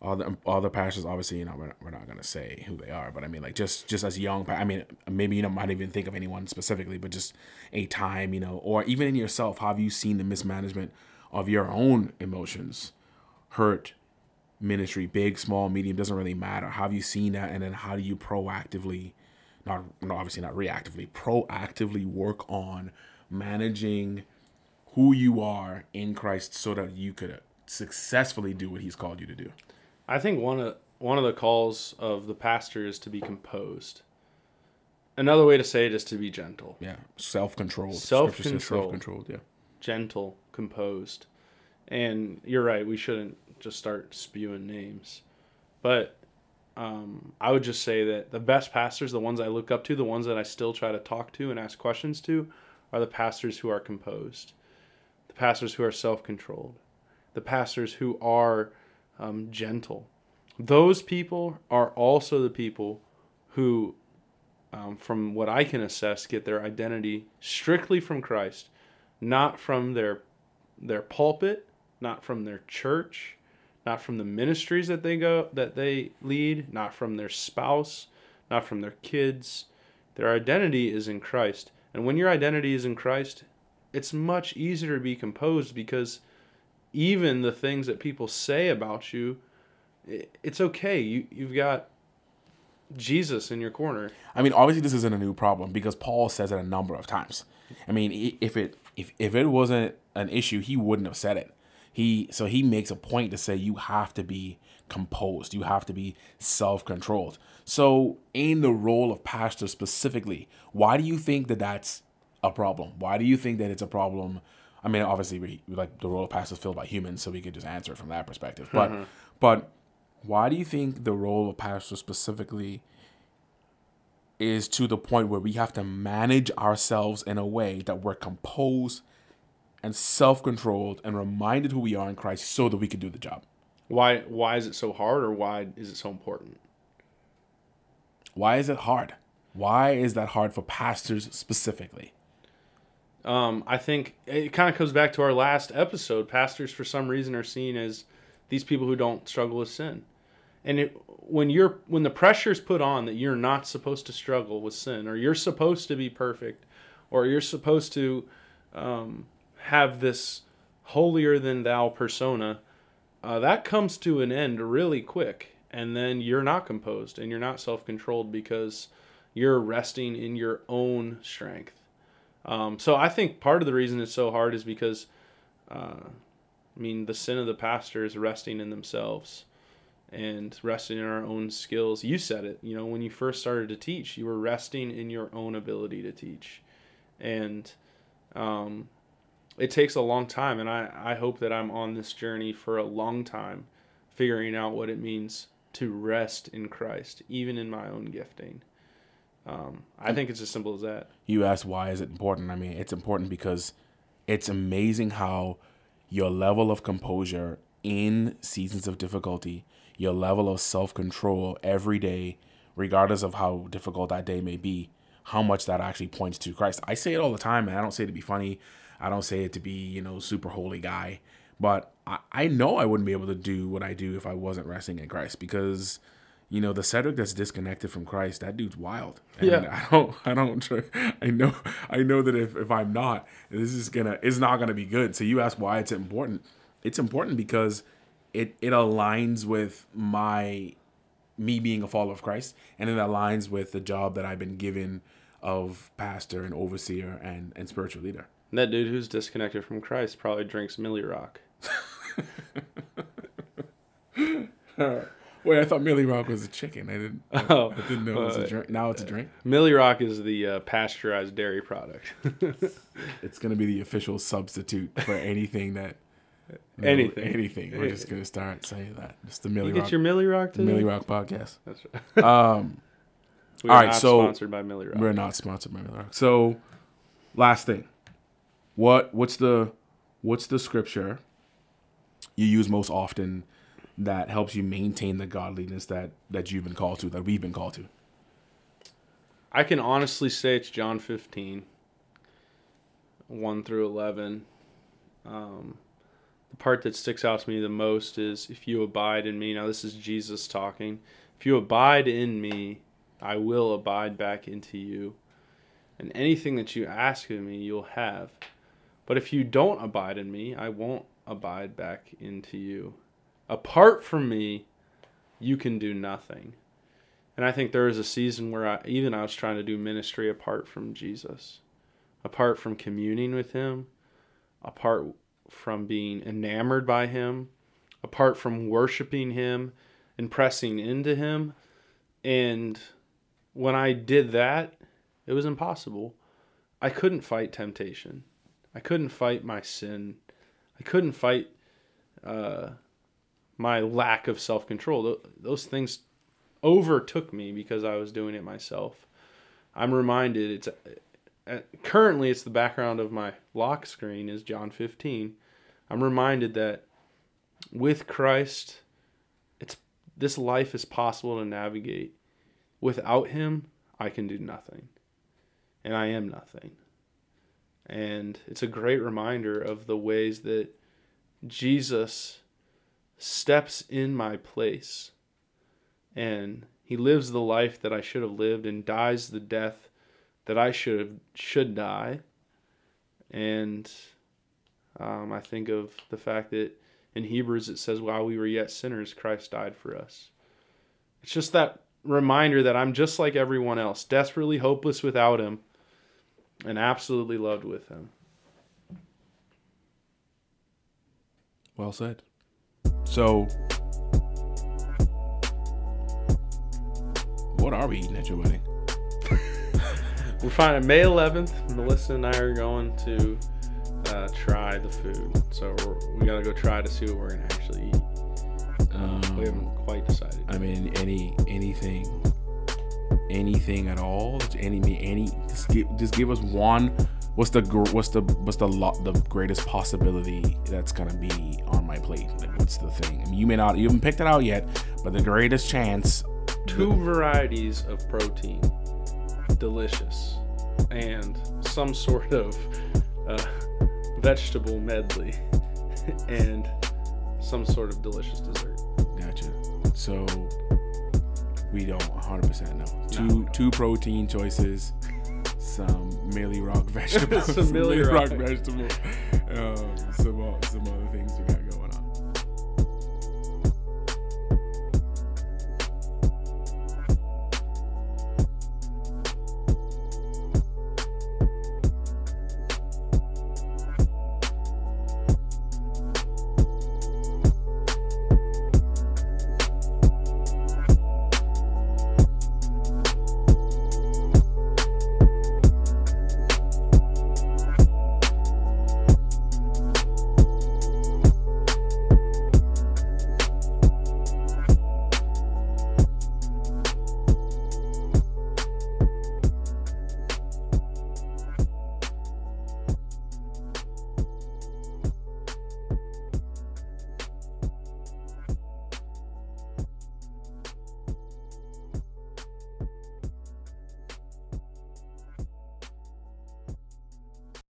All the all the pastors, obviously, you know, we're, we're not gonna say who they are, but I mean, like just just as young, I mean, maybe you know, might even think of anyone specifically, but just a time, you know, or even in yourself, have you seen the mismanagement of your own emotions hurt ministry, big, small, medium, doesn't really matter. Have you seen that? And then how do you proactively, not, no, obviously not reactively, proactively work on managing who you are in Christ so that you could successfully do what he's called you to do? I think one of one of the calls of the pastor is to be composed. Another way to say it is to be gentle. Yeah, self controlled. Self-controlled. Self controlled. Yeah. Gentle, composed. And you're right, we shouldn't just start spewing names. But um, I would just say that the best pastors, the ones I look up to, the ones that I still try to talk to and ask questions to, are the pastors who are composed, the pastors who are self controlled, the pastors who are um, gentle. Those people are also the people who, um, from what I can assess, get their identity strictly from Christ, not from their their pulpit, not from their church, not from the ministries that they go that they lead, not from their spouse, not from their kids. Their identity is in Christ. And when your identity is in Christ, it's much easier to be composed because even the things that people say about you, it's okay. You you've got Jesus in your corner. I mean, obviously, this isn't a new problem because Paul says it a number of times. I mean, if it if if it wasn't an issue, he wouldn't have said it. He so he makes a point to say you have to be composed, you have to be self controlled. So, in the role of pastor specifically, why do you think that that's a problem? Why do you think that it's a problem? I mean, obviously, we like the role of pastor is filled by humans, so we could just answer it from that perspective. But, mm-hmm. but why do you think the role of pastor specifically is to the point where we have to manage ourselves in a way that we're composed and self-controlled and reminded who we are in Christ so that we can do the job? Why why is it so hard or why is it so important? Why is it hard? Why is that hard for pastors specifically? Um, I think it kind of comes back to our last episode. Pastors, for some reason, are seen as these people who don't struggle with sin. And it, when you're when the pressure is put on that you're not supposed to struggle with sin, or you're supposed to be perfect, or you're supposed to um, have this holier than thou persona, uh, that comes to an end really quick, and then you're not composed and you're not self controlled because you're resting in your own strength. Um, so I think part of the reason it's so hard is because uh, I mean, the sin of the pastor is resting in themselves and resting in our own skills. You said it, you know, when you first started to teach, you were resting in your own ability to teach. And um, it takes a long time. And I, I hope that I'm on this journey for a long time, figuring out what it means to rest in Christ, even in my own gifting. Um, I think it's as simple as that. You asked why is it important? I mean, it's important because it's amazing how your level of composure in seasons of difficulty, your level of self control every day, regardless of how difficult that day may be, how much that actually points to Christ. I say it all the time, and I don't say it to be funny. I don't say it to be, you know, super holy guy. But I, I know I wouldn't be able to do what I do if I wasn't resting in Christ because you know the Cedric that's disconnected from Christ, that dude's wild. And yeah, I don't, I don't, I know, I know that if, if I'm not, this is gonna, it's not gonna be good. So you ask why it's important. It's important because it it aligns with my me being a follower of Christ, and it aligns with the job that I've been given of pastor and overseer and and spiritual leader. That dude who's disconnected from Christ probably drinks Milly Rock. Wait, I thought Milly Rock was a chicken. I didn't. Oh, I didn't know it was a drink. Now it's a drink. Milly Rock is the uh, pasteurized dairy product. it's gonna be the official substitute for anything that. No, anything. Anything. We're just gonna start saying that. Just the Milly you Rock. get your Milly Rock today? Milly Rock podcast. That's right. um. We all right. so sponsored by Milly Rock. We're not sponsored by Milly Rock. So, last thing. What what's the what's the scripture you use most often? That helps you maintain the godliness that that you've been called to, that we've been called to? I can honestly say it's John 15, 1 through 11. Um, the part that sticks out to me the most is if you abide in me. Now, this is Jesus talking. If you abide in me, I will abide back into you. And anything that you ask of me, you'll have. But if you don't abide in me, I won't abide back into you. Apart from me, you can do nothing. And I think there was a season where I, even I was trying to do ministry apart from Jesus, apart from communing with Him, apart from being enamored by Him, apart from worshiping Him and pressing into Him. And when I did that, it was impossible. I couldn't fight temptation. I couldn't fight my sin. I couldn't fight uh, my lack of self control. Those things overtook me because I was doing it myself. I'm reminded it's uh, currently it's the background of my lock screen is John 15. I'm reminded that with Christ it's this life is possible to navigate. Without him, I can do nothing. And I am nothing. And it's a great reminder of the ways that Jesus steps in my place and he lives the life that I should have lived and dies the death that I should have should die. And um, I think of the fact that in Hebrews it says, "While we were yet sinners, Christ died for us." It's just that reminder that I'm just like everyone else, desperately hopeless without Him, and absolutely loved with Him. Well said. So What are we eating at your wedding? We're finding May 11th. Melissa and I are going to uh, try the food. So we got to go try to see what we're to actually eat. Um, we haven't quite decided. I mean, any anything, anything at all. Any any just give, just give us one. What's the what's the what's the lot the greatest possibility that's gonna be on my plate? Like, what's the thing? I mean, you may not even picked it out yet, but the greatest chance two varieties of protein, delicious, and some sort of uh, vegetable medley, and some sort of delicious dessert. Gotcha. So we don't 100% know. Two no. two protein choices, some Milly Rock vegetables, some Rock, Rock vegetable, um, some some other things